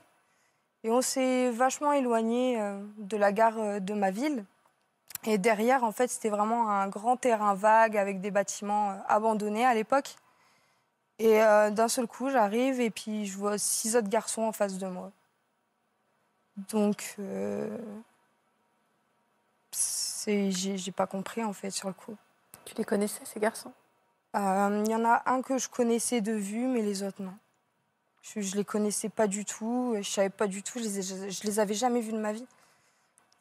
Et on s'est vachement éloigné euh, de la gare de ma ville. Et derrière, en fait, c'était vraiment un grand terrain vague avec des bâtiments abandonnés à l'époque. Et euh, d'un seul coup, j'arrive et puis je vois six autres garçons en face de moi. Donc, euh, j'ai pas compris en fait sur le coup. Tu les connaissais ces garçons? Euh, Il y en a un que je connaissais de vue, mais les autres non. Je, je les connaissais pas du tout, je savais pas du tout, je les, je les avais jamais vus de ma vie.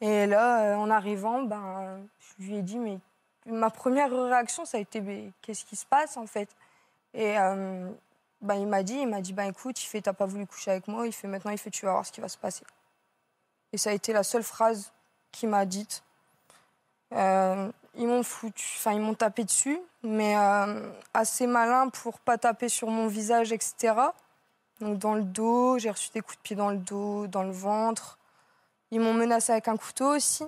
Et là, euh, en arrivant, ben, je lui ai dit, mais ma première réaction, ça a été, mais qu'est-ce qui se passe en fait? Et euh, ben, il m'a dit, il m'a dit, ben écoute, il fait, t'as pas voulu coucher avec moi, il fait maintenant, il fait, tu vas voir ce qui va se passer. Et ça a été la seule phrase qu'il m'a dite. Euh, ils m'ont foutu, enfin ils m'ont tapé dessus, mais assez malin pour pas taper sur mon visage, etc. Donc dans le dos, j'ai reçu des coups de pied dans le dos, dans le ventre. Ils m'ont menacé avec un couteau aussi.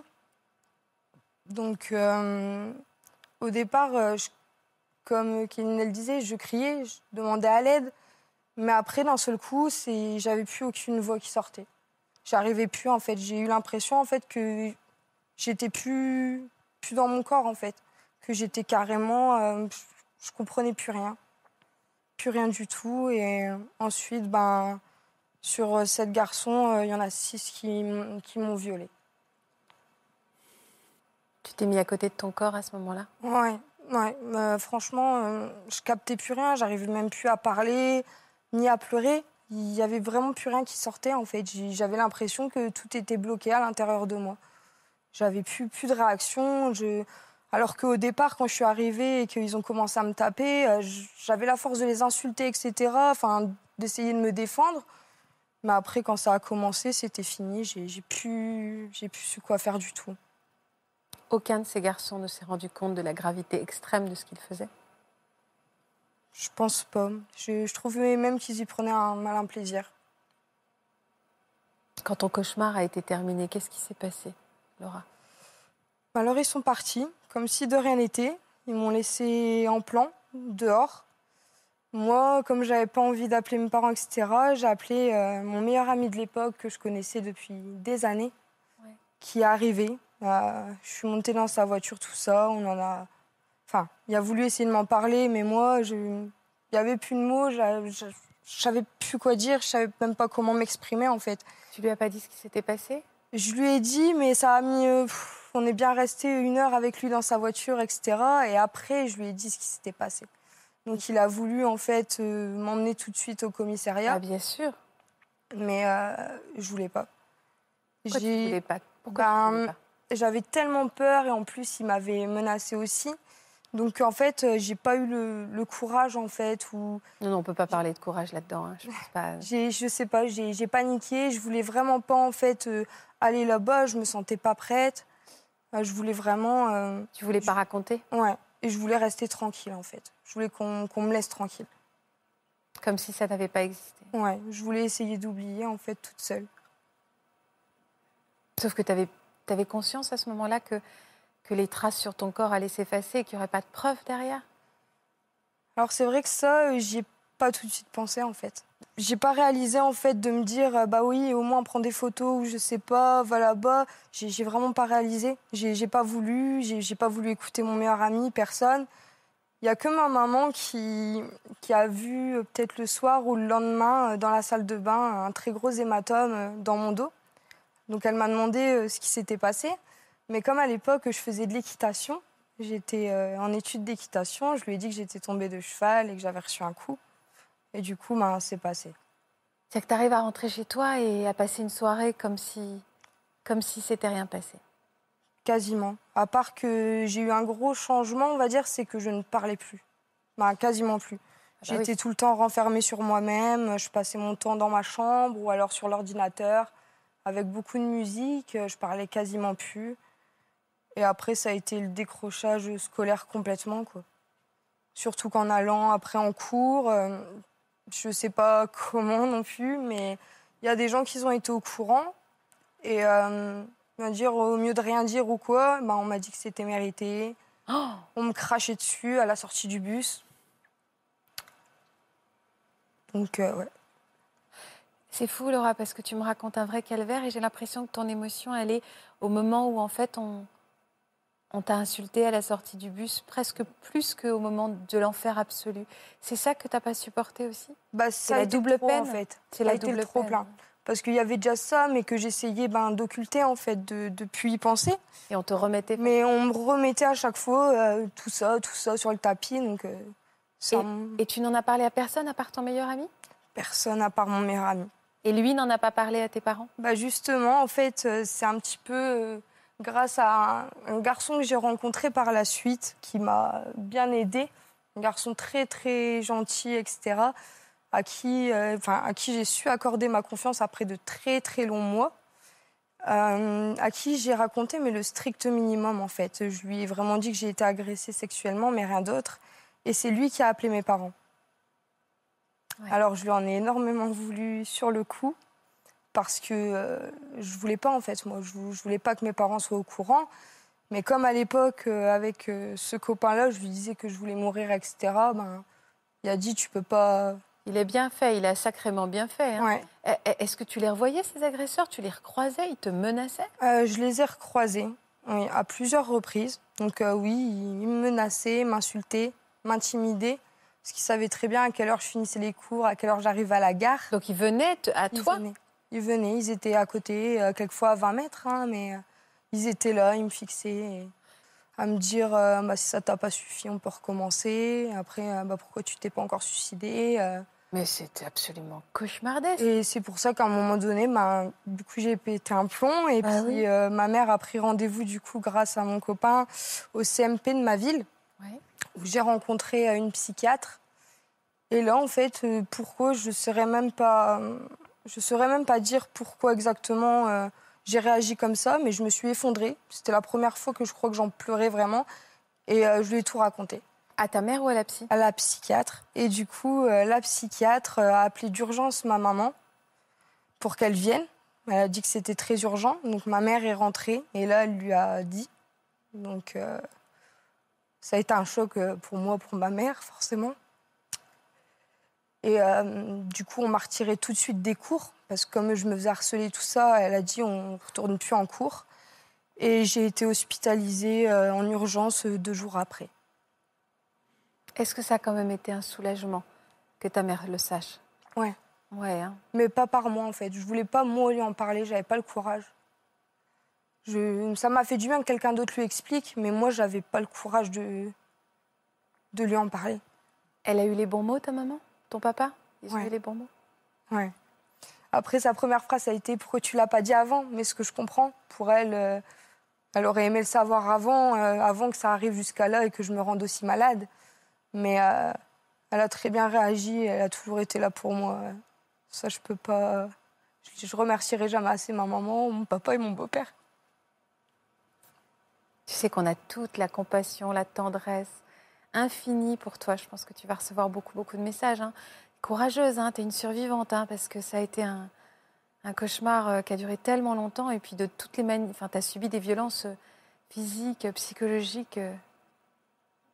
Donc, euh, au départ, euh, comme Kéline le disait, je criais, je demandais à l'aide. Mais après, d'un seul coup, j'avais plus aucune voix qui sortait. J'arrivais plus, en fait. J'ai eu l'impression, en fait, que j'étais plus, plus dans mon corps, en fait. Que j'étais carrément. Euh, je comprenais plus rien. Plus rien du tout. Et ensuite, ben sur sept garçons, euh, il y en a six qui, m'ont violée. Tu t'es mis à côté de ton corps à ce moment-là? Ouais, ouais. Euh, franchement, je captais plus rien. J'arrivais même plus à parler ni à pleurer. Il y avait vraiment plus rien qui sortait en fait. J'avais l'impression que tout était bloqué à l'intérieur de moi. J'avais plus, plus de réaction. Alors qu'au départ, quand je suis arrivée et qu'ils ont commencé à me taper, j'avais la force de les insulter, etc. Enfin, d'essayer de me défendre. Mais après, quand ça a commencé, c'était fini. J'ai plus, j'ai plus su quoi faire du tout. Aucun de ces garçons ne s'est rendu compte de la gravité extrême de ce qu'ils faisaient Je pense pas. Je, je trouvais même qu'ils y prenaient un malin plaisir. Quand ton cauchemar a été terminé, qu'est-ce qui s'est passé, Laura? Alors, ils sont partis, comme si de rien n'était. Ils m'ont laissé en plan, dehors. Moi, comme j'avais pas envie d'appeler mes parents, etc., j'ai appelé euh, mon meilleur ami de l'époque que je connaissais depuis des années, qui est arrivé. Je suis montée dans sa voiture, tout ça. On en a. Enfin, il a voulu essayer de m'en parler, mais moi, je... il n'y avait plus de mots. Je savais plus quoi dire. Je savais même pas comment m'exprimer, en fait. Tu lui as pas dit ce qui s'était passé? Je lui ai dit, mais ça a mis. Euh, on est bien resté une heure avec lui dans sa voiture, etc. Et après, je lui ai dit ce qui s'était passé. Donc il a voulu en fait euh, m'emmener tout de suite au commissariat. Ah bien sûr. Mais euh, je voulais pas. Pourquoi tu voulais pas? Pourquoi ben, J'avais tellement peur et en plus il m'avait menacé aussi. Donc en fait, euh, j'ai pas eu le, courage en fait. Ou... Non, non, on peut pas parler de courage là-dedans. Hein. Je, sais pas. je sais pas, j'ai paniqué. Je voulais vraiment pas en fait aller là-bas. Je me sentais pas prête. je voulais vraiment. tu voulais pas raconter? Ouais. Et je voulais rester tranquille, en fait. Je voulais qu'on me laisse tranquille. Comme si ça n'avait pas existé. Ouais, je voulais essayer d'oublier, en fait, toute seule. Sauf que tu avais, avais, conscience à ce moment-là que, que les traces sur ton corps allaient s'effacer et qu'il n'y aurait pas de preuves derrière? Alors, c'est vrai que ça, euh, j'y ai pas tout de suite pensé, en fait. J'ai pas réalisé en fait de me dire euh, bah oui au moins prendre des photos ou je sais pas va là-bas. J'ai vraiment pas réalisé. J'ai pas voulu. J'ai pas voulu écouter mon meilleur ami, personne. Il y a que ma maman qui, qui a vu euh, peut-être le soir ou le lendemain dans la salle de bain un très gros hématome dans mon dos. Donc elle m'a demandé ce qui s'était passé. Mais comme à l'époque je faisais de l'équitation, j'étais en étude d'équitation, je lui ai dit que j'étais tombée de cheval et que j'avais reçu un coup. Et du coup, ben, c'est passé. C'est que tu arrives à rentrer chez toi et à passer une soirée comme si, comme si c'était rien passé. Quasiment. À part que j'ai eu un gros changement, on va dire, c'est que je ne parlais plus. Ben, quasiment plus. Ah bah J'étais tout le temps renfermée sur moi-même. Je passais mon temps dans ma chambre ou alors sur l'ordinateur avec beaucoup de musique. Je parlais quasiment plus. Et après, ça a été le décrochage scolaire complètement, quoi. Surtout qu'en allant après en cours, euh, je ne sais pas comment non plus, mais il y a des gens qui ont été au courant. Et euh, dire, au mieux de rien dire ou quoi, ben, on m'a dit que c'était mérité. Oh on me crachait dessus à la sortie du bus. Donc, euh, ouais. C'est fou, Laura, parce que tu me racontes un vrai calvaire et j'ai l'impression que ton émotion, elle est au moment où, en fait, on, on t'a insulté à la sortie du bus presque plus qu'au moment de l'enfer absolu. C'est ça que tu n'as pas supporté aussi? Bah, C'est la double peine. En fait. C'est la double trop plein. Parce qu'il y avait déjà ça, mais que j'essayais ben, d'occulter, en fait, de, depuis y penser. Et on te remettait Mais on me remettait à chaque fois euh, tout ça, tout ça sur le tapis. Donc, euh, et, et, tu n'en as parlé à personne à part ton meilleur ami? Personne à part mon meilleur ami. Et lui n'en a pas parlé à tes parents? Bah Justement, en fait, euh, c'est un petit peu grâce à un, garçon que j'ai rencontré par la suite, qui m'a bien aidé, un garçon très très gentil, etc., à qui, euh, qui j'ai su accorder ma confiance après de très très longs mois. Euh, à qui j'ai raconté mais le strict minimum en fait. Je lui ai vraiment dit que j'ai été agressée sexuellement mais rien d'autre. Et c'est lui qui a appelé mes parents. Alors je lui en ai énormément voulu sur le coup parce que euh, je voulais pas en fait. Moi je, voulais pas que mes parents soient au courant. Mais comme à l'époque euh, avec euh, ce copain là je lui disais que je voulais mourir etc ben il a dit tu peux pas. Il est bien fait il a sacrément bien fait hein. est-ce que tu les revoyais ces agresseurs? Tu les recroisais? Ils te menaçaient? Je les ai recroisés oui, à plusieurs reprises. Donc oui ils me menaçaient m'insultaient m'intimidaient parce qu'ils savaient très bien à quelle heure je finissais les cours à quelle heure j'arrivais à la gare donc ils venaient à toi? ils venaient, ils étaient à côté, euh, quelquefois à 20 mètres, hein, mais euh, ils étaient là, ils me fixaient. à me dire euh, bah, si ça t'a pas suffi, on peut recommencer. Après, bah, pourquoi tu t'es pas encore suicidé Mais c'était absolument cauchemardesque. Et c'est pour ça qu'à un moment donné, bah, du coup, j'ai pété un plomb. Et puis, ma mère a pris rendez-vous, du coup, grâce à mon copain, au CMP de ma ville, où j'ai rencontré une psychiatre. Et là, en fait, pourquoi je ne serais même pas je ne saurais même pas dire pourquoi exactement euh, j'ai réagi comme ça, mais je me suis effondrée. C'était la première fois que je crois que j'en pleurais vraiment. Et euh, je lui ai tout raconté. À ta mère ou à la psy? À la psychiatre. Et du coup, euh, la psychiatre a appelé d'urgence ma maman pour qu'elle vienne. Elle a dit que c'était très urgent. Donc ma mère est rentrée et là, elle lui a dit. Donc ça a été un choc pour moi, pour ma mère, forcément. Et euh, du coup, on m'a retiré tout de suite des cours, parce que comme je me faisais harceler tout ça, elle a dit on ne retourne plus en cours. Et j'ai été hospitalisée euh, en urgence euh, deux jours après. Est-ce que ça a quand même été un soulagement que ta mère le sache? Ouais. Ouais. Hein. Mais pas par moi en fait. Je voulais pas moi lui en parler, j'avais pas le courage. Je... Ça m'a fait du bien que quelqu'un d'autre lui explique, mais moi j'avais pas le courage de... de lui en parler. Elle a eu les bons mots, ta maman? Ton papa? Ils ont les bons mots? Ouais. Après, sa première phrase a été Pourquoi tu l'as pas dit avant? Mais ce que je comprends, pour elle, euh, elle aurait aimé le savoir avant, euh, avant que ça arrive jusqu'à là et que je me rende aussi malade. Mais euh, elle a très bien réagi, elle a toujours été là pour moi. Ça, je peux pas. Je, je remercierai jamais assez ma maman, mon papa et mon beau-père. Tu sais qu'on a toute la compassion, la tendresse, infini pour toi. Je pense que tu vas recevoir beaucoup, beaucoup de messages. Hein. Courageuse, hein, tu es une survivante, hein, parce que ça a été un, cauchemar euh, qui a duré tellement longtemps. Et puis, de toutes les manières, enfin, tu as subi des violences euh, physiques, euh, psychologiques.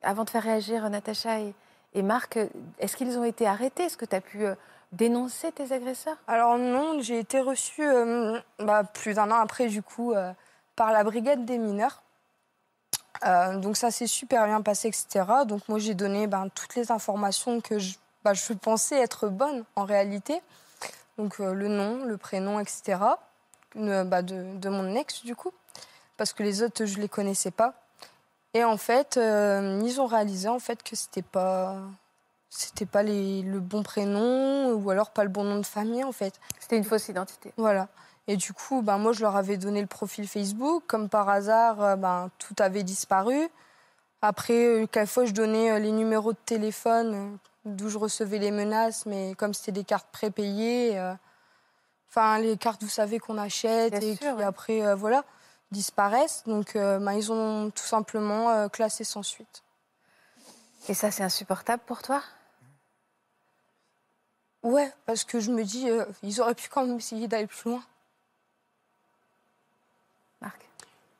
Avant de faire réagir Natacha et, et Marc, est-ce qu'ils ont été arrêtés? Est-ce que tu as pu dénoncer tes agresseurs? Alors non, j'ai été reçue bah, plus d'un an après, du coup, par la brigade des mineurs. Euh, donc ça s'est super bien passé, etc. Donc moi j'ai donné ben, toutes les informations que je, ben, je, pensais être bonnes en réalité. Donc euh, le nom, le prénom, etc. Ben, de, de, mon ex du coup, parce que les autres je les connaissais pas. Et en fait, euh, ils ont réalisé en fait que c'était pas c'était pas les, le bon prénom ou alors pas le bon nom de famille en fait. C'était une fausse identité. Voilà. Et du coup, ben, moi, je leur avais donné le profil Facebook. Comme par hasard, euh, ben, tout avait disparu. Après, euh, quelquefois, je donnais euh, les numéros de téléphone d'où je recevais les menaces, mais comme c'était des cartes prépayées, Enfin, les cartes, vous savez, qu'on achète et qui après, voilà, disparaissent. Donc, bah, ils ont tout simplement classé sans suite. Et ça, c'est insupportable pour toi? Ouais, parce que je me dis, ils auraient pu quand même essayer d'aller plus loin. Marc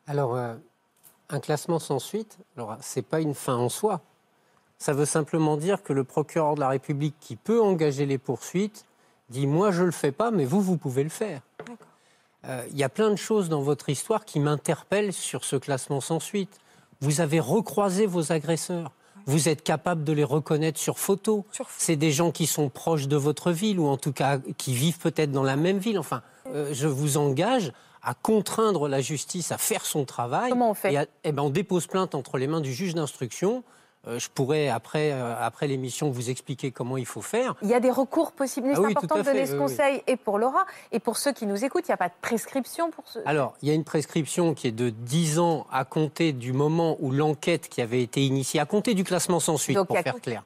Alors, un classement sans suite, ce n'est pas une fin en soi. Ça veut simplement dire que le procureur de la République qui peut engager les poursuites dit Moi, je ne le fais pas, mais vous, vous pouvez le faire. Euh, il y a plein de choses dans votre histoire qui m'interpellent sur ce classement sans suite. Vous avez recroisé vos agresseurs. Vous êtes capable de les reconnaître sur photo. C'est des gens qui sont proches de votre ville ou en tout cas qui vivent peut-être dans la même ville. Enfin, euh, je vous engage à contraindre la justice à faire son travail. Comment on fait eh ben, On dépose plainte entre les mains du juge d'instruction. Euh, je pourrais, après, euh, après l'émission, vous expliquer comment il faut faire. Il y a des recours possibles. Ah c'est important de donner ce conseil. Et pour Laura, et pour ceux qui nous écoutent, il n'y a pas de prescription pour ce... Alors, il y a une prescription qui est de 10 ans à compter du moment où l'enquête qui avait été initiée, à compter du classement sans suite, pour faire clair.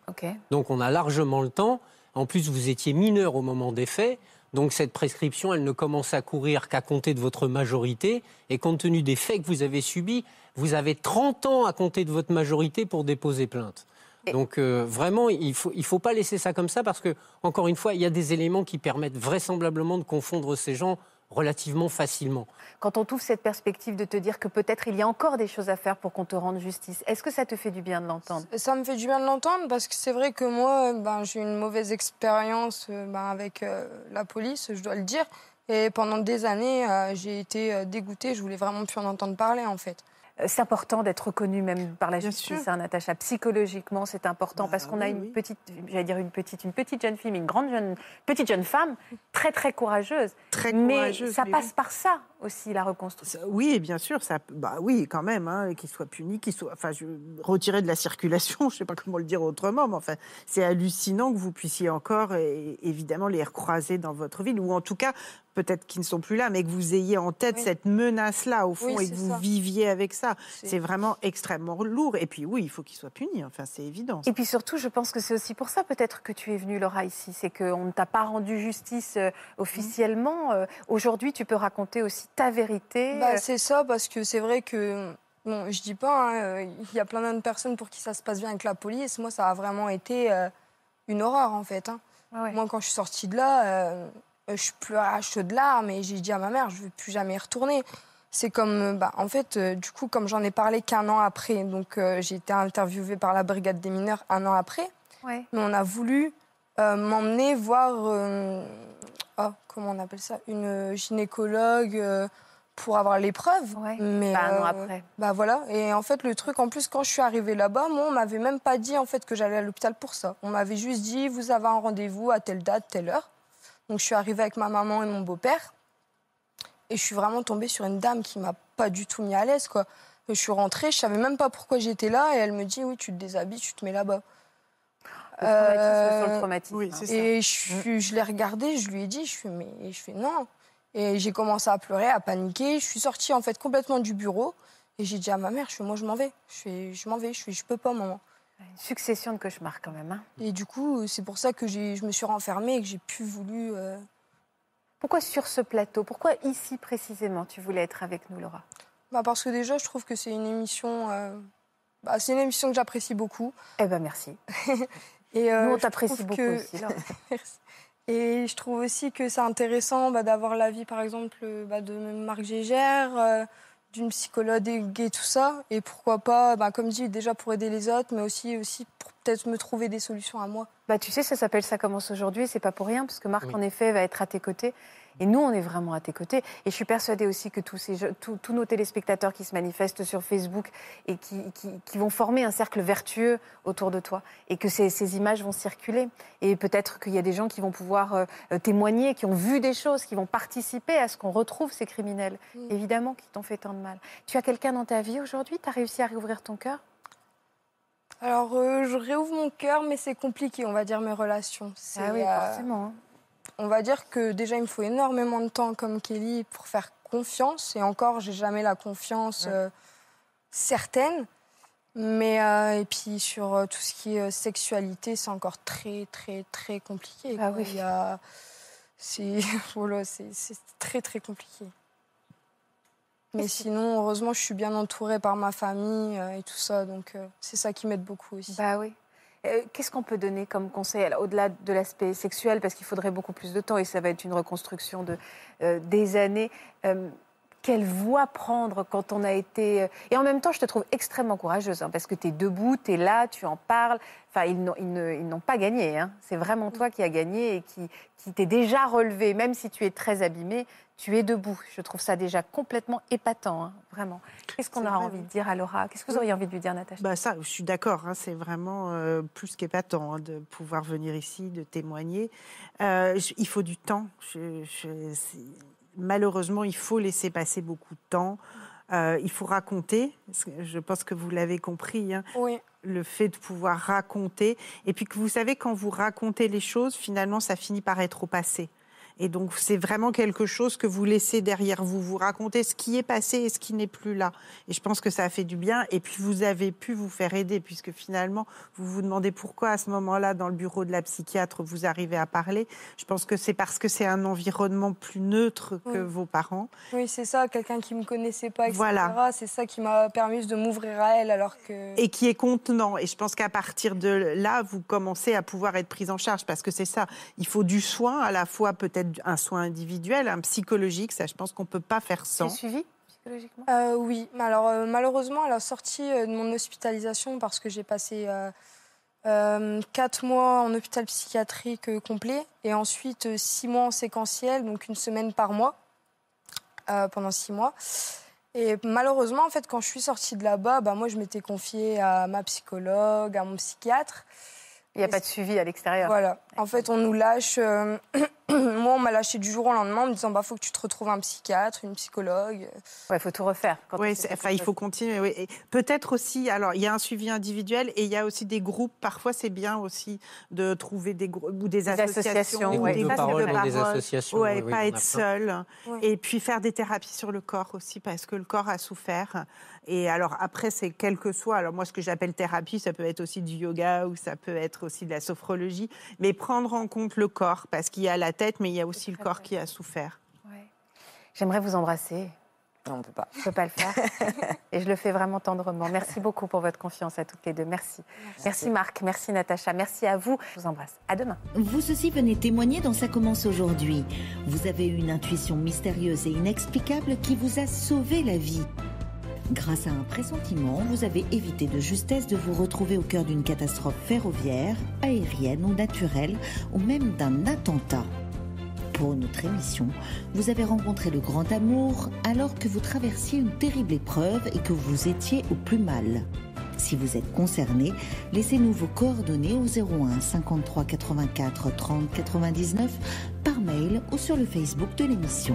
Donc, on a largement le temps. En plus, vous étiez mineur au moment des faits. Donc cette prescription, elle ne commence à courir qu'à compter de votre majorité. Et compte tenu des faits que vous avez subis, vous avez 30 ans à compter de votre majorité pour déposer plainte. Donc euh, vraiment, il ne faut, il faut pas laisser ça comme ça parce que, encore une fois, il y a des éléments qui permettent vraisemblablement de confondre ces gens relativement facilement. Quand on trouve cette perspective de te dire que peut-être il y a encore des choses à faire pour qu'on te rende justice, est-ce que ça te fait du bien de l'entendre? Ça me fait du bien de l'entendre parce que c'est vrai que moi, ben, j'ai une mauvaise expérience euh, ben, avec euh, la police, je dois le dire. Et pendant des années, euh, j'ai été dégoûtée, je voulais vraiment plus en entendre parler en fait. C'est important d'être reconnu même par la justice, hein, Natacha. Psychologiquement, c'est important bah parce qu'on a une petite, j'allais dire une petite, une petite jeune fille, mais une grande jeune, petite jeune femme, très très courageuse. Très mais ça passe par ça aussi la reconstruction. oui, bien sûr, ça, bah oui, quand même, hein, qu'il soit puni, qu'il soit, enfin, je, retiré de la circulation, je ne sais pas comment le dire autrement, mais enfin, c'est hallucinant que vous puissiez encore, évidemment, les recroiser dans votre ville, ou en tout cas peut-être qu'ils ne sont plus là, mais que vous ayez en tête cette menace-là, au fond, et que vous viviez avec ça. C'est vraiment extrêmement lourd. Et puis oui, il faut qu'ils soient punis, enfin, c'est évident. Et puis surtout, je pense que c'est aussi pour ça peut-être que tu es venue, Laura, ici. C'est qu'on ne t'a pas rendu justice euh, officiellement. Euh, aujourd'hui, tu peux raconter aussi ta vérité. Bah, c'est ça, parce que c'est vrai que... Bon, je dis pas, hein, il y a plein de personnes pour qui ça se passe bien avec la police. Moi, ça a vraiment été euh, une horreur, en fait. Hein. Ah Moi, quand je suis sortie de là, euh, je pleurais à chaudes larmes et j'ai dit à ma mère, je ne veux plus jamais y retourner. C'est comme, euh, bah, en fait, euh, du coup, comme j'en ai parlé qu'un an après, donc j'ai été interviewée par la brigade des mineurs un an après, mais on a voulu m'emmener voir, oh, comment on appelle ça, une gynécologue pour avoir l'épreuve. Mais bah, un an après. Bah voilà. Et en fait, le truc, en plus, quand je suis arrivée là-bas, moi, on m'avait même pas dit en fait que j'allais à l'hôpital pour ça. On m'avait juste dit, vous avez un rendez-vous à telle date, telle heure. Donc je suis arrivée avec ma maman et mon beau-père. Et je suis vraiment tombée sur une dame qui m'a pas du tout mis à l'aise. quoi. je suis rentrée, je savais même pas pourquoi j'étais là. Et elle me dit Oui, tu te déshabilles, tu te mets là-bas. Euh, traumatisme Oui, et je, je l'ai regardée, je lui ai dit je fais, Mais je fais non. Et j'ai commencé à pleurer, à paniquer. Je suis sortie en fait complètement du bureau. Et j'ai dit à ma mère je fais, Moi, je m'en vais. Je, fais, je m'en vais. Je fais, Je peux pas, maman. Une succession de cauchemars quand même. Hein. Et du coup, c'est pour ça que je me suis renfermée et que j'ai plus voulu. Euh, Pourquoi sur ce plateau? Pourquoi ici précisément tu voulais être avec nous, Laura? Bah Parce que déjà, je trouve que c'est une émission. Euh, bah, c'est une émission que j'apprécie beaucoup. Eh ben merci. et euh, nous, on t'apprécie beaucoup aussi. Et je trouve aussi que c'est intéressant bah, d'avoir l'avis, par exemple, bah, de Marc Gégère d'une psychologue et tout ça. Et pourquoi pas, bah, comme dit, déjà pour aider les autres, mais aussi, aussi pour peut-être me trouver des solutions à moi. Bah, tu sais, ça s'appelle Ça commence aujourd'hui, c'est pas pour rien, parce que Marc, en effet, va être à tes côtés. Et nous, on est vraiment à tes côtés. Et je suis persuadée aussi que tous, ces, tous, tous nos téléspectateurs qui se manifestent sur Facebook et qui, qui, vont former un cercle vertueux autour de toi et que ces, ces images vont circuler. Et peut-être qu'il y a des gens qui vont pouvoir euh, témoigner, qui ont vu des choses, qui vont participer à ce qu'on retrouve ces criminels, évidemment, qui t'ont fait tant de mal. Tu as quelqu'un dans ta vie aujourd'hui? Tu as réussi à réouvrir ton cœur? Alors, euh, je réouvre mon cœur, mais c'est compliqué, on va dire, mes relations. Ah oui, euh, forcément. On va dire que déjà, il me faut énormément de temps, comme Kelly, pour faire confiance. Et encore, j'ai jamais la confiance euh, certaine. Mais, et puis, sur tout ce qui est sexualité, c'est encore très, très, très compliqué. Ah oui. A c'est voilà, c'est très très compliqué. Mais sinon, heureusement, je suis bien entourée par ma famille euh, et tout ça, donc euh, c'est ça qui m'aide beaucoup aussi. Bah oui. Euh, qu'est-ce qu'on peut donner comme conseil au-delà de l'aspect sexuel, parce qu'il faudrait beaucoup plus de temps et ça va être une reconstruction de des années quelle voie prendre quand on a été... Euh, et en même temps, je te trouve extrêmement courageuse, hein, parce que tu es debout, tu es là, tu en parles. Enfin, ils n'ont pas gagné. Hein. C'est vraiment toi qui as gagné et qui, qui t'es déjà relevé. Même si tu es très abîmé, tu es debout. Je trouve ça déjà complètement épatant, hein, vraiment. Qu'est-ce qu'on aura envie de dire à Laura? Qu'est-ce que vous auriez envie de lui dire, Natacha? Bah ça, Je suis d'accord, c'est vraiment euh, plus qu'épatant de pouvoir venir ici, de témoigner. Euh, il faut du temps. Je, malheureusement, il faut laisser passer beaucoup de temps. Euh, il faut raconter. Je pense que vous l'avez compris. Hein. Le fait de pouvoir raconter. Et puis que vous savez, quand vous racontez les choses, finalement, ça finit par être au passé. Et donc, c'est vraiment quelque chose que vous laissez derrière vous. Vous racontez ce qui est passé et ce qui n'est plus là. Et je pense que ça a fait du bien. Et puis, vous avez pu vous faire aider, puisque finalement, vous vous demandez pourquoi à ce moment-là, dans le bureau de la psychiatre, vous arrivez à parler. Je pense que c'est parce que c'est un environnement plus neutre que vos parents. Oui, c'est ça. Quelqu'un qui ne me connaissait pas, etc. Voilà. C'est ça qui m'a permis de m'ouvrir à elle, alors que... Et qui est contenant. Et je pense qu'à partir de là, vous commencez à pouvoir être prise en charge, parce que c'est ça. Il faut du soin, à la fois peut-être un soin individuel, un psychologique. Ça, je pense qu'on ne peut pas faire sans. suivi psychologiquement? Euh, Oui. Alors, euh, malheureusement, à la sortie euh, de mon hospitalisation, parce que j'ai passé quatre mois en hôpital psychiatrique complet et ensuite six mois en séquentiel, donc une semaine par mois, pendant six mois. Et malheureusement, en fait, quand je suis sortie de là-bas, bah, moi, je m'étais confiée à ma psychologue, à mon psychiatre. Il n'y a pas de suivi à l'extérieur. Voilà. En fait, on nous lâche. Euh, moi, on m'a lâché du jour au lendemain en me disant bah, faut que tu te retrouves un psychiatre, une psychologue. il faut tout refaire. Oui, enfin, il faut continuer. Oui. Peut-être aussi, alors, il y a un suivi individuel et il y a aussi des groupes. Parfois, c'est bien aussi de trouver des groupes ou des, associations. Des, des, des associations. Ouais, pas être seul. Et puis faire des thérapies sur le corps aussi, parce que le corps a souffert. Et alors après, c'est quel que soit. Alors moi, ce que j'appelle thérapie, ça peut être aussi du yoga ou ça peut être aussi de la sophrologie, mais prendre en compte le corps, parce qu'il y a la tête, mais il y a aussi le corps qui a souffert. J'aimerais vous embrasser. Non, on ne peut pas. Je ne peux pas le faire. Et je le fais vraiment tendrement. Merci beaucoup pour votre confiance à toutes les deux. Merci. Merci, Marc. Merci Natacha. Merci à vous. Je vous embrasse. À demain. Vous aussi venez témoigner dans Ça commence aujourd'hui. Vous avez eu une intuition mystérieuse et inexplicable qui vous a sauvé la vie. Grâce à un pressentiment, vous avez évité de justesse de vous retrouver au cœur d'une catastrophe ferroviaire, aérienne ou naturelle, ou même d'un attentat. Pour notre émission, vous avez rencontré le grand amour alors que vous traversiez une terrible épreuve et que vous étiez au plus mal. Si vous êtes concerné, laissez-nous vos coordonnées au 01 53 84 30 99 par mail ou sur le Facebook de l'émission.